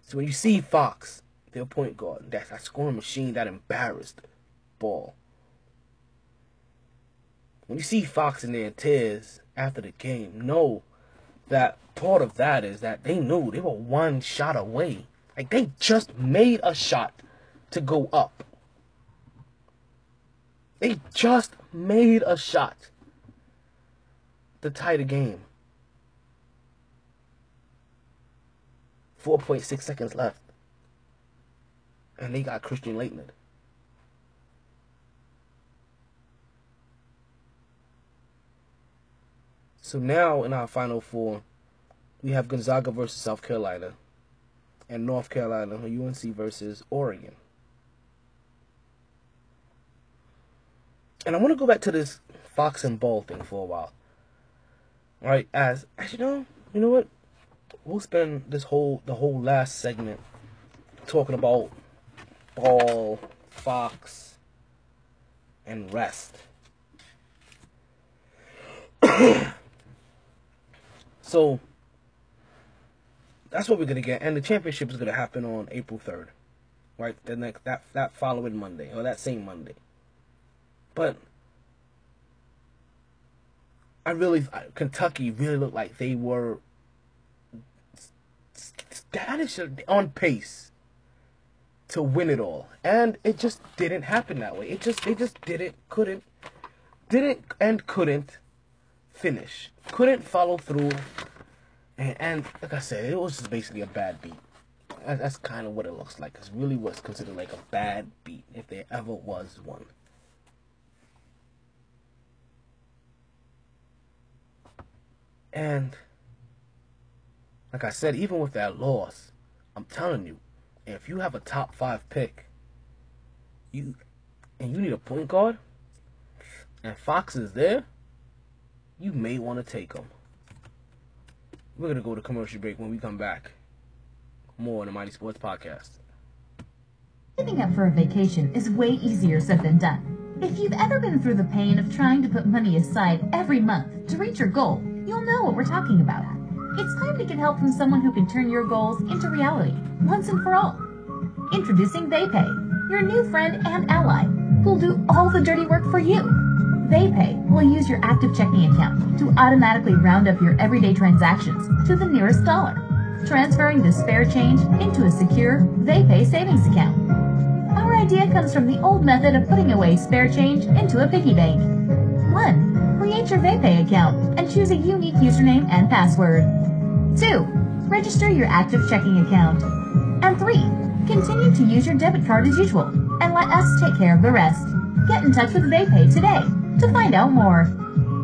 C: So when you see Fox, their point guard, that, that scoring machine that embarrassed ball. When you see Fox in their tears after the game, know that part of that is that they knew they were one shot away. Like they just made a shot to go up. They just made a shot to tie the game. 4.6 seconds left. And they got Christian Laettner. So now in our final four, we have Gonzaga versus South Carolina and North Carolina, UNC versus Oregon. And I want to go back to this Fox and Ball thing for a while. All right, as as you know, you know what? We'll spend this whole the whole last segment talking about Ball, Fox, and rest. so that's what we're gonna get, and the championship is gonna happen on April third, right? The next that that following Monday or that same Monday. But I really Kentucky really looked like they were status on pace to win it all, and it just didn't happen that way. It just they just didn't couldn't didn't and couldn't finish, couldn't follow through, and, and like I said, it was just basically a bad beat. That- That's kind of what it looks like. It really was considered like a bad beat if there ever was one. And like I said, even with that loss, I'm telling you, if you have a top five pick, you and you need a point guard, and Fox is there, you may want to take them. We're gonna go to commercial break when we come back. More on the MyT Sports Podcast.
H: Saving up for a vacation is way easier said than done. If you've ever been through the pain of trying to put money aside every month to reach your goal, you'll know what we're talking about. It's time to get help from someone who can turn your goals into reality, once and for all. Introducing TheyPay, your new friend and ally, who'll do all the dirty work for you. TheyPay will use your active checking account to automatically round up your everyday transactions to the nearest dollar, transferring the spare change into a secure TheyPay savings account. Our idea comes from the old method of putting away spare change into a piggy bank. 1. Create your VayPay account and choose a unique username and password. 2. Register your active checking account. And 3. Continue to use your debit card as usual and let us take care of the rest. Get in touch with VayPay today to find out more.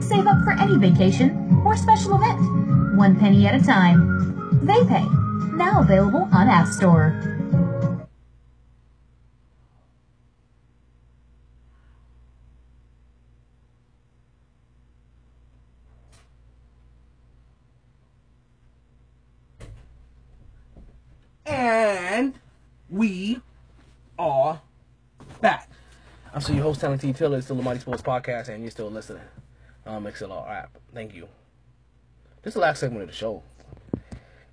H: Save up for any vacation or special event, one penny at a time. VayPay, now available on App Store.
C: And we are. I'm still your host, Talent T. Taylor. It's still the MyT Sports Podcast, and you're still listening um, on MixLR app. Thank you. This is the last segment of the show.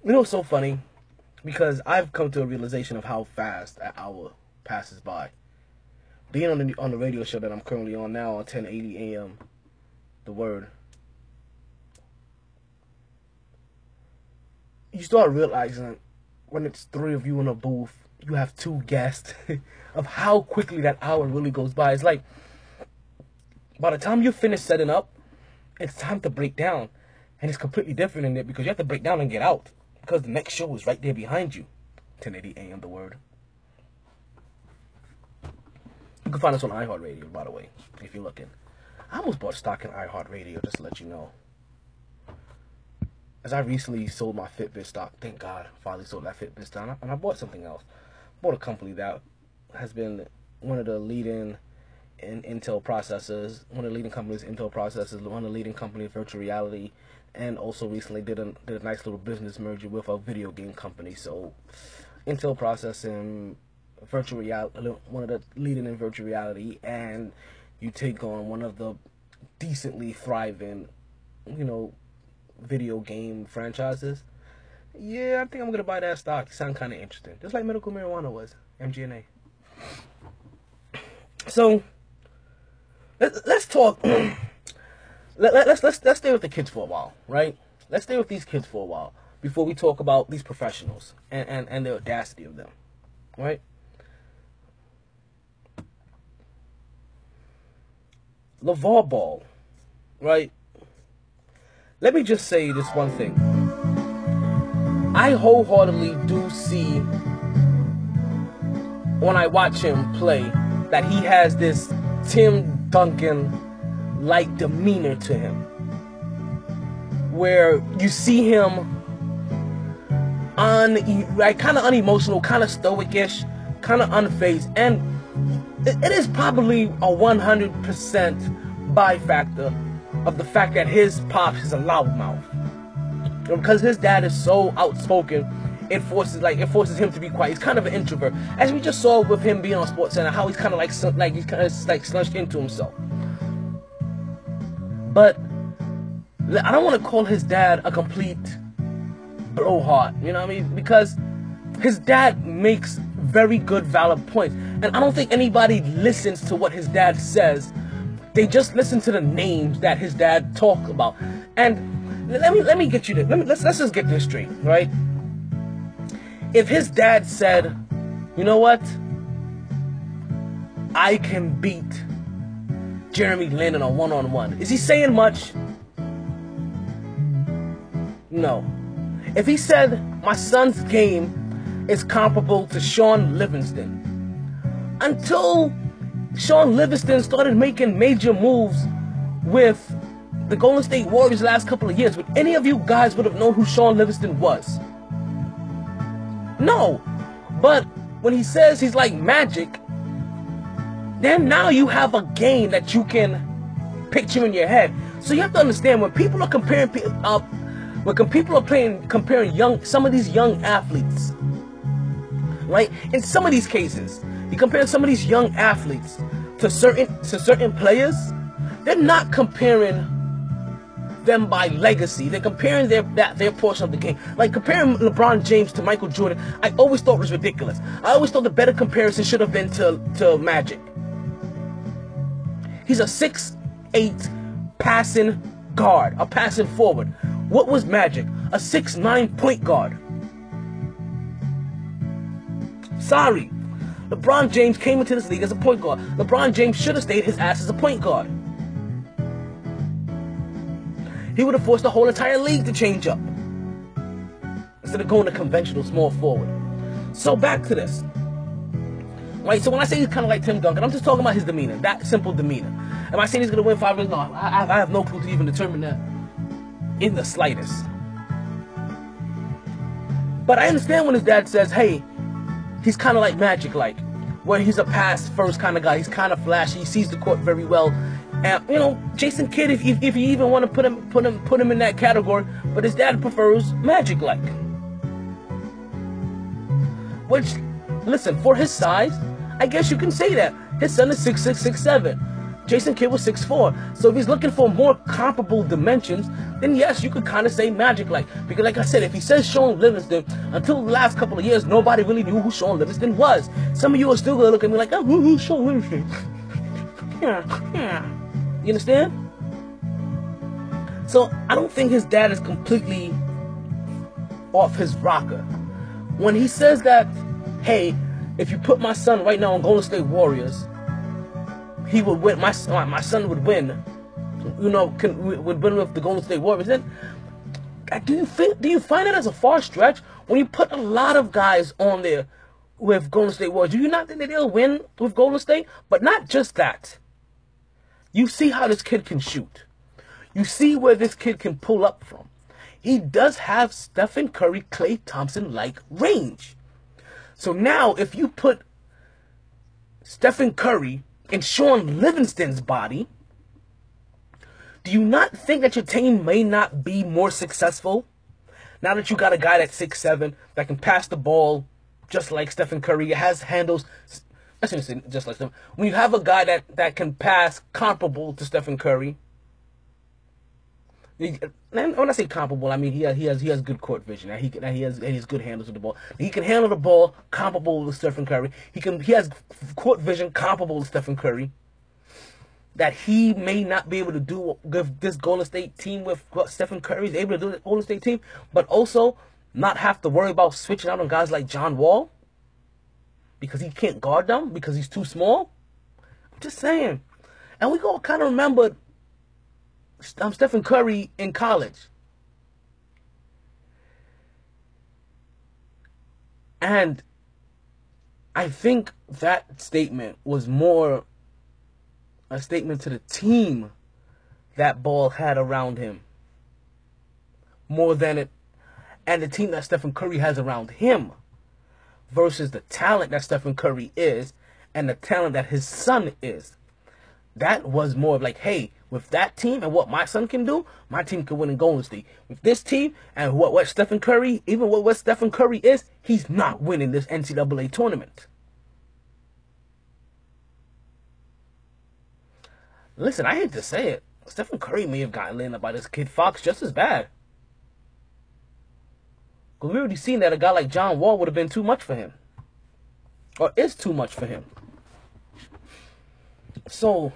C: You know, it's so funny because I've come to a realization of how fast an hour passes by. Being on the on the radio show that I'm currently on now on 1080 AM, the word. You start realizing when it's three of you in a booth, you have two guests, of how quickly that hour really goes by. It's like by the time you finish setting up, it's time to break down. And it's completely different in there because you have to break down and get out. Because the next show is right there behind you. 1080 AM, the word. You can find us on iHeartRadio, by the way, if you're looking. I almost bought stock in iHeartRadio, just to let you know. As I recently sold my Fitbit stock, thank God, finally sold that Fitbit stock, and I bought something else. Bought a company that has been one of the leading in Intel processors, one of the leading companies, Intel processors, one of the leading companies, virtual reality, and also recently did a did a nice little business merger with a video game company. So, Intel processing, virtual reality, one of the leading in virtual reality, and you take on one of the decently thriving, you know, video game franchises. Yeah, I think I'm gonna buy that stock. It sound kind of interesting, just like medical marijuana was, MGNA. So let's let's talk. let, let, let's let's let's stay with the kids for a while, right? Let's stay with these kids for a while before we talk about these professionals and and, and the audacity of them, right? LeVar Ball, right? Let me just say this one thing. I wholeheartedly do see when I watch him play that he has this Tim Duncan like demeanor to him. Where you see him un like kind of unemotional, kind of stoic-ish, kind of unfazed, and it, is probably a 100% by factor of the fact that his pops is a loudmouth. Because his dad is so outspoken, it forces like it forces him to be quiet. He's kind of an introvert, as we just saw with him being on Sports Center, how he's kind of like like he's kind of like slunched into himself. But I don't want to call his dad a complete blowhard. You know what I mean? Because his dad makes very good, valid points, and I don't think anybody listens to what his dad says. They just listen to the names that his dad talk about. And let me let me get you this. Let me, let's let's just get this straight, right? If his dad said, "You know what? I can beat Jeremy Lin in a one-on-one," is he saying much? No. If he said, "My son's game is comparable to Shaun Livingston," until Shaun Livingston started making major moves with the Golden State Warriors last couple of years, would any of you guys would have known who Shaun Livingston was? No. But when he says he's like magic, then now you have a game that you can picture in your head. So you have to understand when people are comparing uh, when people are playing comparing young some of these young athletes, right? In some of these cases, you compare some of these young athletes to certain to certain players. They're not comparing them by legacy. They're comparing their that their portion of the game. Like comparing LeBron James to Michael Jordan, I always thought was ridiculous. I always thought the better comparison should have been to, to Magic. He's a six eight passing guard, a passing forward. What was Magic? A six nine point guard. Sorry. LeBron James came into this league as a point guard. LeBron James should have stayed his ass as a point guard. He would have forced the whole entire league to change up instead of going to conventional small forward. So back to this. Right, so when I say he's kind of like Tim Duncan, I'm just talking about his demeanor, that simple demeanor. Am I saying he's going to win five rings? No, I, I have no clue to even determine that in the slightest. But I understand when his dad says, "Hey, he's kind of like Magic, like where he's a pass first kind of guy. He's kind of flashy. He sees the court very well." And you know, Jason Kidd, if, if, if you even want to put him put him put him in that category, but his dad prefers Magic, like. Which, listen, for his size, I guess you can say that his son is six six six seven. Jason Kidd was 6'4. So if he's looking for more comparable dimensions, then yes, you could kind of say Magic like. Because like I said, if he says Shaun Livingston, until the last couple of years, nobody really knew who Shaun Livingston was. Some of you are still gonna look at me like, oh, who- who's Shaun Livingston? yeah, yeah. You understand? So I don't think his dad is completely off his rocker. When he says that, hey, if you put my son right now on Golden State Warriors, he would win. My son, my son would win. You know, can, would win with the Golden State Warriors. Then, uh, do you think? Do you find it as a far stretch when you put a lot of guys on there with Golden State Warriors? Do you not think that they'll win with Golden State? But not just that. You see how this kid can shoot. You see where this kid can pull up from. He does have Stephen Curry, Klay Thompson like range. So now, if you put Stephen Curry in Shaun Livingston's body, do you not think that your team may not be more successful? Now that you got a guy that's six seven that can pass the ball just like Stephen Curry, has handles. I shouldn't just like Stephen. When you have a guy that, that can pass comparable to Stephen Curry, and when I say comparable, I mean he has he has he has good court vision. He can, he has he has good handles with the ball. He can handle the ball comparable to Stephen Curry. He can he has court vision comparable to Stephen Curry. That he may not be able to do with this Golden State team with what Stephen Curry is able to do the Golden State team, but also not have to worry about switching out on guys like John Wall because he can't guard them because he's too small. I'm just saying, and we all kind of remember um, Stephen Curry in college. And I think that statement was more a statement to the team that Ball had around him. More than it, and the team that Stephen Curry has around him versus the talent that Stephen Curry is and the talent that his son is that was more of like, hey, with that team and what my son can do, my team can win in Golden State. With this team and what, what Stephen Curry, even what, what Stephen Curry is, he's not winning this NCAA tournament. Listen, I hate to say it. Stephen Curry may have gotten up by this kid Fox just as bad. Because we already seen that a guy like John Wall would have been too much for him. Or is too much for him. So,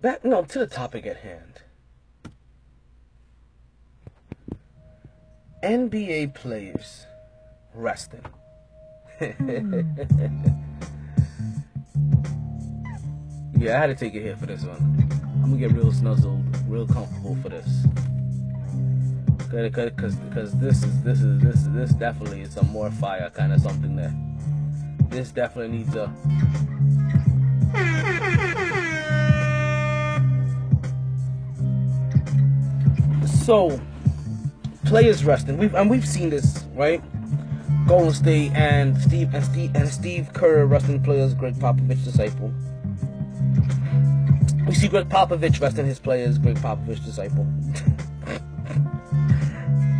C: back no to the topic at hand. NBA players resting. yeah, I had to take it here for this one. I'm gonna get real snuzzled, real comfortable for this. Cause, cause, cause this is this is this is this definitely is a more fire kind of something there. This definitely needs a So, players resting. We've and we've seen this, right? Golden State and Steve and Steve and Steve Kerr resting players. Gregg Popovich disciple. We see Gregg Popovich resting his players. Gregg Popovich disciple.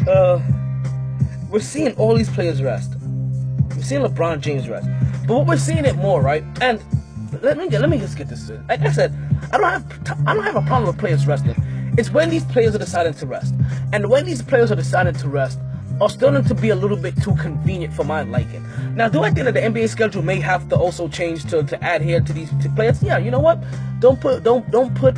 C: uh, we're seeing all these players rest. We're seeing LeBron James rest, but what we're seeing it more, right? And let me get, let me just get this. straight. Like I said, I don't have t- I don't have a problem with players resting. It's when these players are deciding to rest, and when these players are deciding to rest, are starting to be a little bit too convenient for my liking. Now, do I think that the NBA schedule may have to also change to, to adhere to these to players? Yeah, you know what? Don't put don't don't put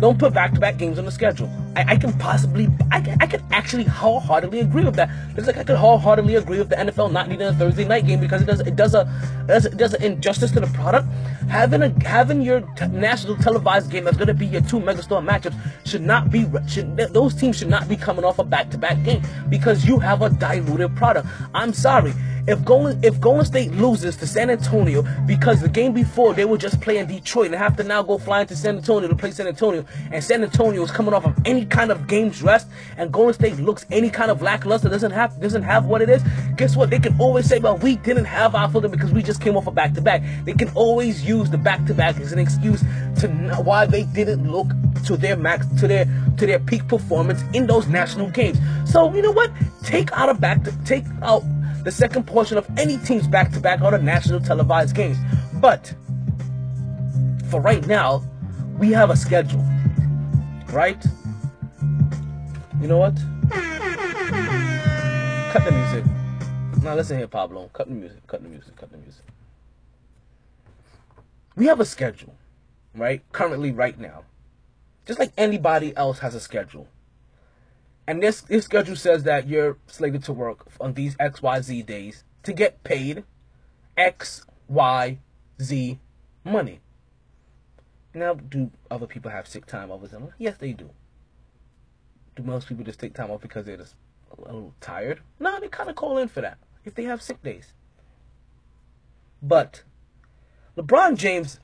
C: don't put back-to-back games on the schedule. I, I can possibly, I I can actually wholeheartedly agree with that. Just like I could wholeheartedly agree with the NFL not needing a Thursday night game because it does, it does a, it does, it does an injustice to the product. Having a, having your t- national televised game that's going to be your two megastar matchups should not be, should those teams should not be coming off a back-to-back game because you have a diluted product. I'm sorry. If Golden if Golden State loses to San Antonio because the game before they were just playing Detroit and have to now go flying to San Antonio to play San Antonio, and San Antonio is coming off of any kind of game's rest, and Golden State looks any kind of lackluster, doesn't have doesn't have what it is. Guess what? They can always say, "Well, we didn't have our filter because we just came off a back to back." They can always use the back to back as an excuse to why they didn't look to their max to their to their peak performance in those national games. So you know what? Take out a back to take out the second portion of any team's back to back out of national televised games. But for right now, we have a schedule. Right? You know what? Cut the music. Now listen here, Pablo. Cut the music. Cut the music. Cut the music. We have a schedule, right? Currently, right now. Just like anybody else has a schedule. And this this schedule says that you're slated to work on these XYZ days to get paid X, Y, Z money. Now, do other people have sick time them? Yes, they do. Do most people just take time off because they're just a little tired? No, they kind of call in for that if they have sick days. But LeBron James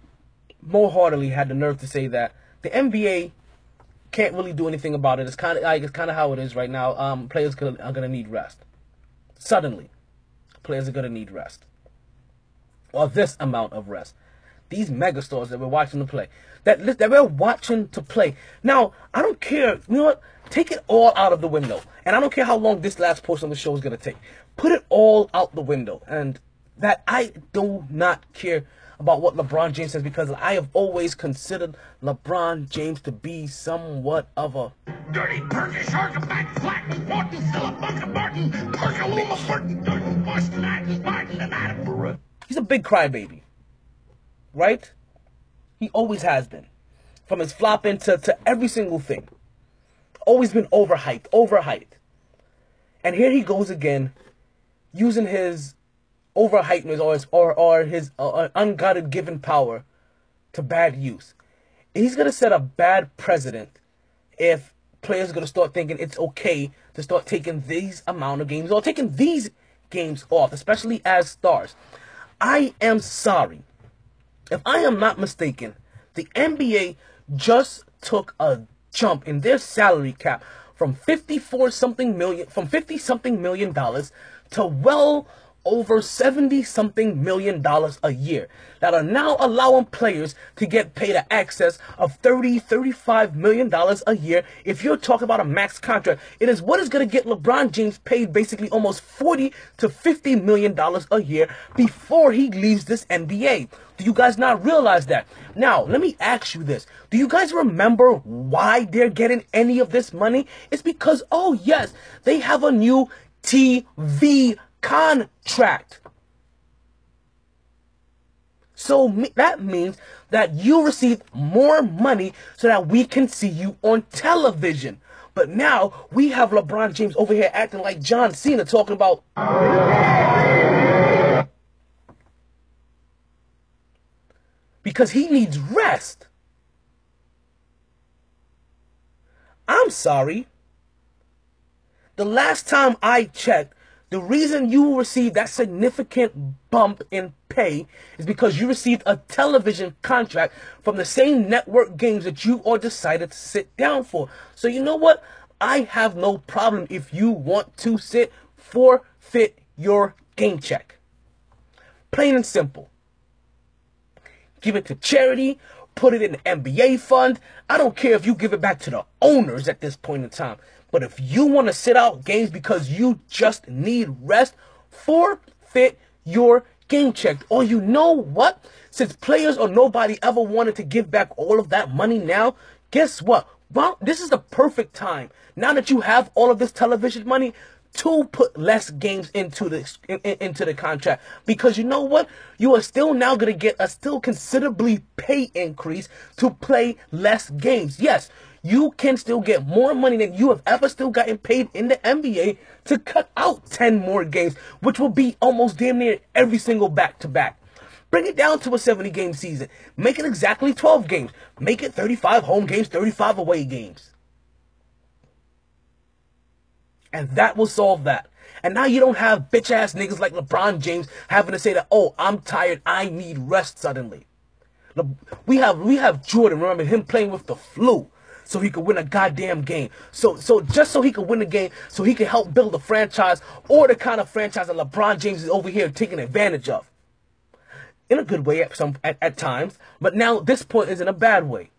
C: more heartily had the nerve to say that the NBA can't really do anything about it. It's kind of like it's kind of how it is right now. Um, players are to need rest. Suddenly, players are to need rest, or this amount of rest. These megastars that we're watching to play, that that we're watching to play. Now, I don't care. You know what? Take it all out of the window, and I don't care how long this last portion of the show is to take. Put it all out the window, and that I do not care about what LeBron James says because I have always considered LeBron James to be somewhat of a
I: Dirty Perky Shark, a back flat, Martin, Philip, Martin, Perkaluma, Burton, Durden, Boston, Martin, and Attenborough.
C: he's a big crybaby, right? He always has been, from his flopping to to every single thing. Always been overhyped, overhyped, and here he goes again, using his overhypeness or his or, or his uh, unguided given power to bad use. He's gonna set a bad precedent if players are gonna start thinking it's okay to start taking these amount of games or taking these games off, especially as stars. I am sorry. If I am not mistaken, the NBA just took a jump in their salary cap from 54 something million from 50 something million dollars to well over 70 something million dollars a year that are now allowing players to get paid an excess of 30 35 million dollars a year. If you're talking about a max contract it is what is going to get LeBron James paid basically almost 40 to 50 million dollars a year before he leaves this NBA do you guys not realize that? Now let me ask you this. Do you guys remember why they're getting any of this money? It's because oh yes they have a new TV contract. So that means that you receive more money so that we can see you on television. But now we have LeBron James over here acting like John Cena talking about because he needs rest. I'm sorry. The last time I checked, the reason you received that significant bump in pay is because you received a television contract from the same network games that you all decided to sit down for. So you know what? I have no problem if you want to sit forfeit your game check. Plain and simple. Give it to charity, put it in an NBA fund. I don't care if you give it back to the owners at this point in time. But if you want to sit out games because you just need rest, forfeit your game check. Or you know what? Since players or nobody ever wanted to give back all of that money now, guess what? Well, this is the perfect time. Now that you have all of this television money, to put less games into the in, in- into the contract because you know what you are still now going to get a still considerably pay increase to play less games yes you can still get more money than you have ever still gotten paid in the NBA to cut out 10 more games which will be almost damn near every single back to back Bring it down to a 70 game season. Make it exactly 12 games. Make it 35 home games, 35 away games. And that will solve that. And now you don't have bitch ass niggas like LeBron James having to say that, oh, I'm tired, I need rest suddenly. Le- We have we have Jordan, remember him playing with the flu so he could win a goddamn game. So so just so he could win the game, so he could help build a franchise or the kind of franchise that LeBron James is over here taking advantage of. In a good way at some at, at times, but now this point is in a bad way.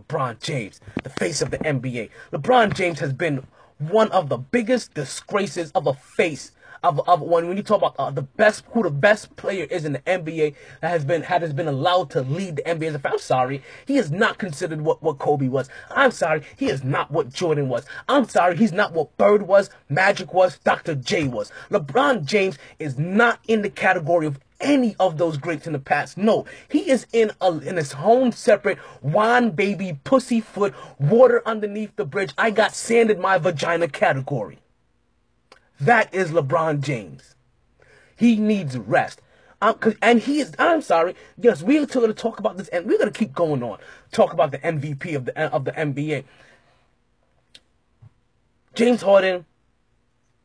C: LeBron James, the face of the NBA. LeBron James has been one of the biggest disgraces of a face of, of when when you talk about uh, the best who the best player is in the NBA that has been had has been allowed to lead the NBA. As a- I'm sorry, he is not considered what what Kobe was. I'm sorry, he is not what Jordan was. I'm sorry, he's not what Bird was, Magic was, Dr. J was. LeBron James is not in the category of any of those greats in the past. No, he is in a in his own separate wine baby pussyfoot water underneath the bridge. I got sand in my vagina category. That is LeBron James. He needs rest. Um, and he is. I'm sorry. Yes, we're going to talk about this, and we're going to keep going on. Talk about the MVP of the of the NBA. James Harden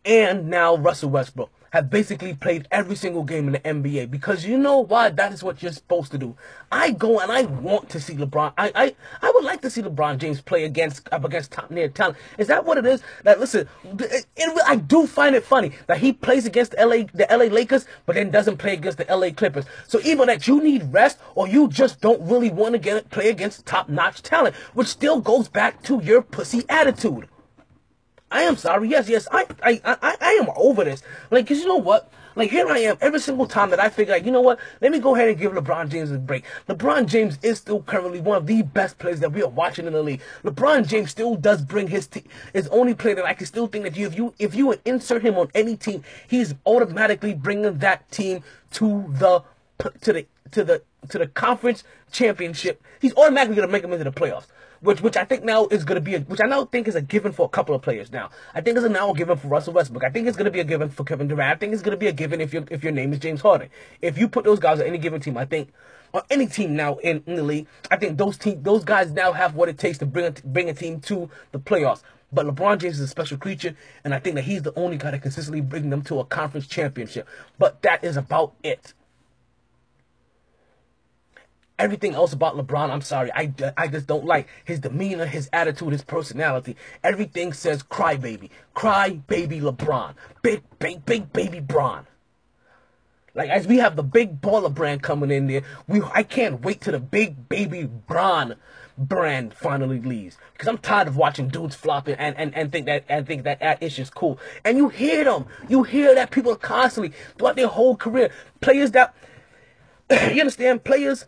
C: and now Russell Westbrook have basically played every single game in the NBA because you know why that is what you're supposed to do. I go and I want to see LeBron. I I, I would like to see LeBron James play against up against top near talent. Is that what it is? That listen, it, it, I do find it funny that he plays against the LA the LA Lakers, but then doesn't play against the LA Clippers. So either that you need rest or you just don't really want to get play against top notch talent, which still goes back to your pussy attitude. I am sorry. Yes, yes. I, I, I, I am over this. Like, cause you know what? Like, here I am every single time that I figure, like, you know what? Let me go ahead and give LeBron James a break. LeBron James is still currently one of the best players that we are watching in the league. LeBron James still does bring his team. Is only player that I can still think that if you, if you would insert him on any team, he's automatically bringing that team to the, to the, to the, to the conference championship. He's automatically gonna make them into the playoffs which which I think now is going to be a, which I now think is a given for a couple of players now. I think it's a now a given for Russell Westbrook. I think it's going to be a given for Kevin Durant. I think it's going to be a given if your if your name is James Harden. If you put those guys on any given team, I think on any team now in, in the league, I think those team those guys now have what it takes to bring a, bring a team to the playoffs. But LeBron James is a special creature, and I think that he's the only guy that consistently bring them to a conference championship. But that is about it. Everything else about LeBron, I'm sorry, I, I just don't like his demeanor, his attitude, his personality. Everything says cry baby, cry baby LeBron, big big big baby Bron. Like as we have the big baller brand coming in there, we I can't wait till the big baby Bron brand finally leaves because I'm tired of watching dudes flopping and, and, and think that and think that that is just cool. And you hear them, you hear that people constantly throughout their whole career, players that you understand, players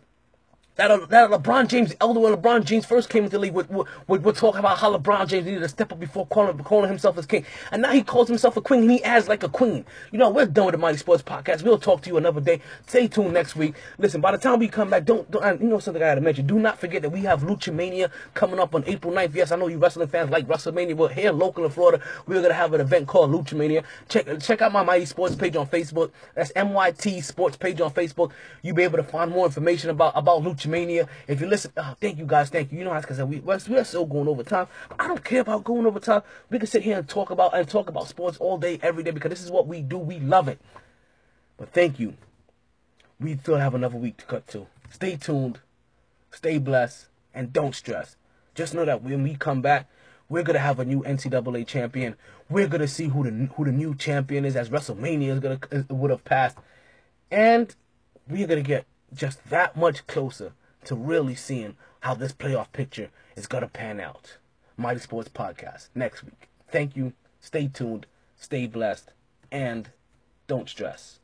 C: that are, that LeBron James, elder when LeBron James first came into the league, would, would, would, talk about how LeBron James needed to step up before calling, calling himself as king. And now he calls himself a queen and he acts like a queen. You know, we're done with the MyT Sports Podcast. We'll talk to you another day. Stay tuned next week. Listen, by the time we come back, don't, don't you know something I gotta mention. Do not forget that we have Lucha Mania coming up on April 9th. Yes, I know you wrestling fans like WrestleMania. We're here local in Florida. We're gonna have an event called Lucha Mania. Check check out my Mighty Sports page on Facebook. That's MYT Sports page on Facebook. You'll be able to find more information about, about Lucha Mania. If you listen, oh, thank you guys, thank you. You know because we we're still going over time. But I don't care about going over time. We can sit here and talk about and talk about sports all day, every day because this is what we do. We love it. But thank you. We still have another week to cut to. Stay tuned, stay blessed, and don't stress. Just know that when we come back, we're gonna have a new NCAA champion. We're gonna see who the who the new champion is as WrestleMania is gonna would have passed, and we're gonna get just that much closer to really seeing how this playoff picture is gonna pan out. MyT Sports Podcast next week. Thank you. Stay tuned. Stay blessed, and don't stress.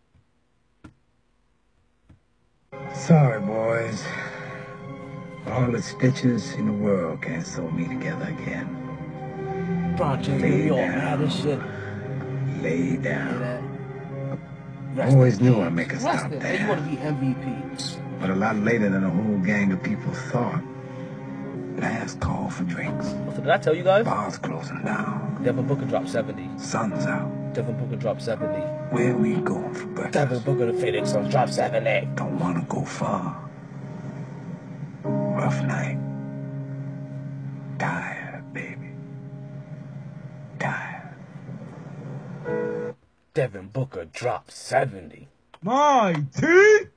J: Sorry, boys. All the stitches in the world can't sew me together again.
C: Bron James gonna be mad and shit.
J: Lay down. Always knew. I'd make a stop there.
C: You want to be MVP.
J: But a lot later than a whole gang of people thought, last call for drinks.
C: So did I tell you guys?
J: Bars closing down.
C: Devin Booker dropped 70.
J: Sun's out.
C: Devin Booker dropped 70.
J: Where we going for breakfast?
C: Devin Booker to Phoenix on drop 70.
J: Don't want to go far. Rough night. Tired, baby. Tired.
C: Devin Booker dropped 70.
A: My teeth!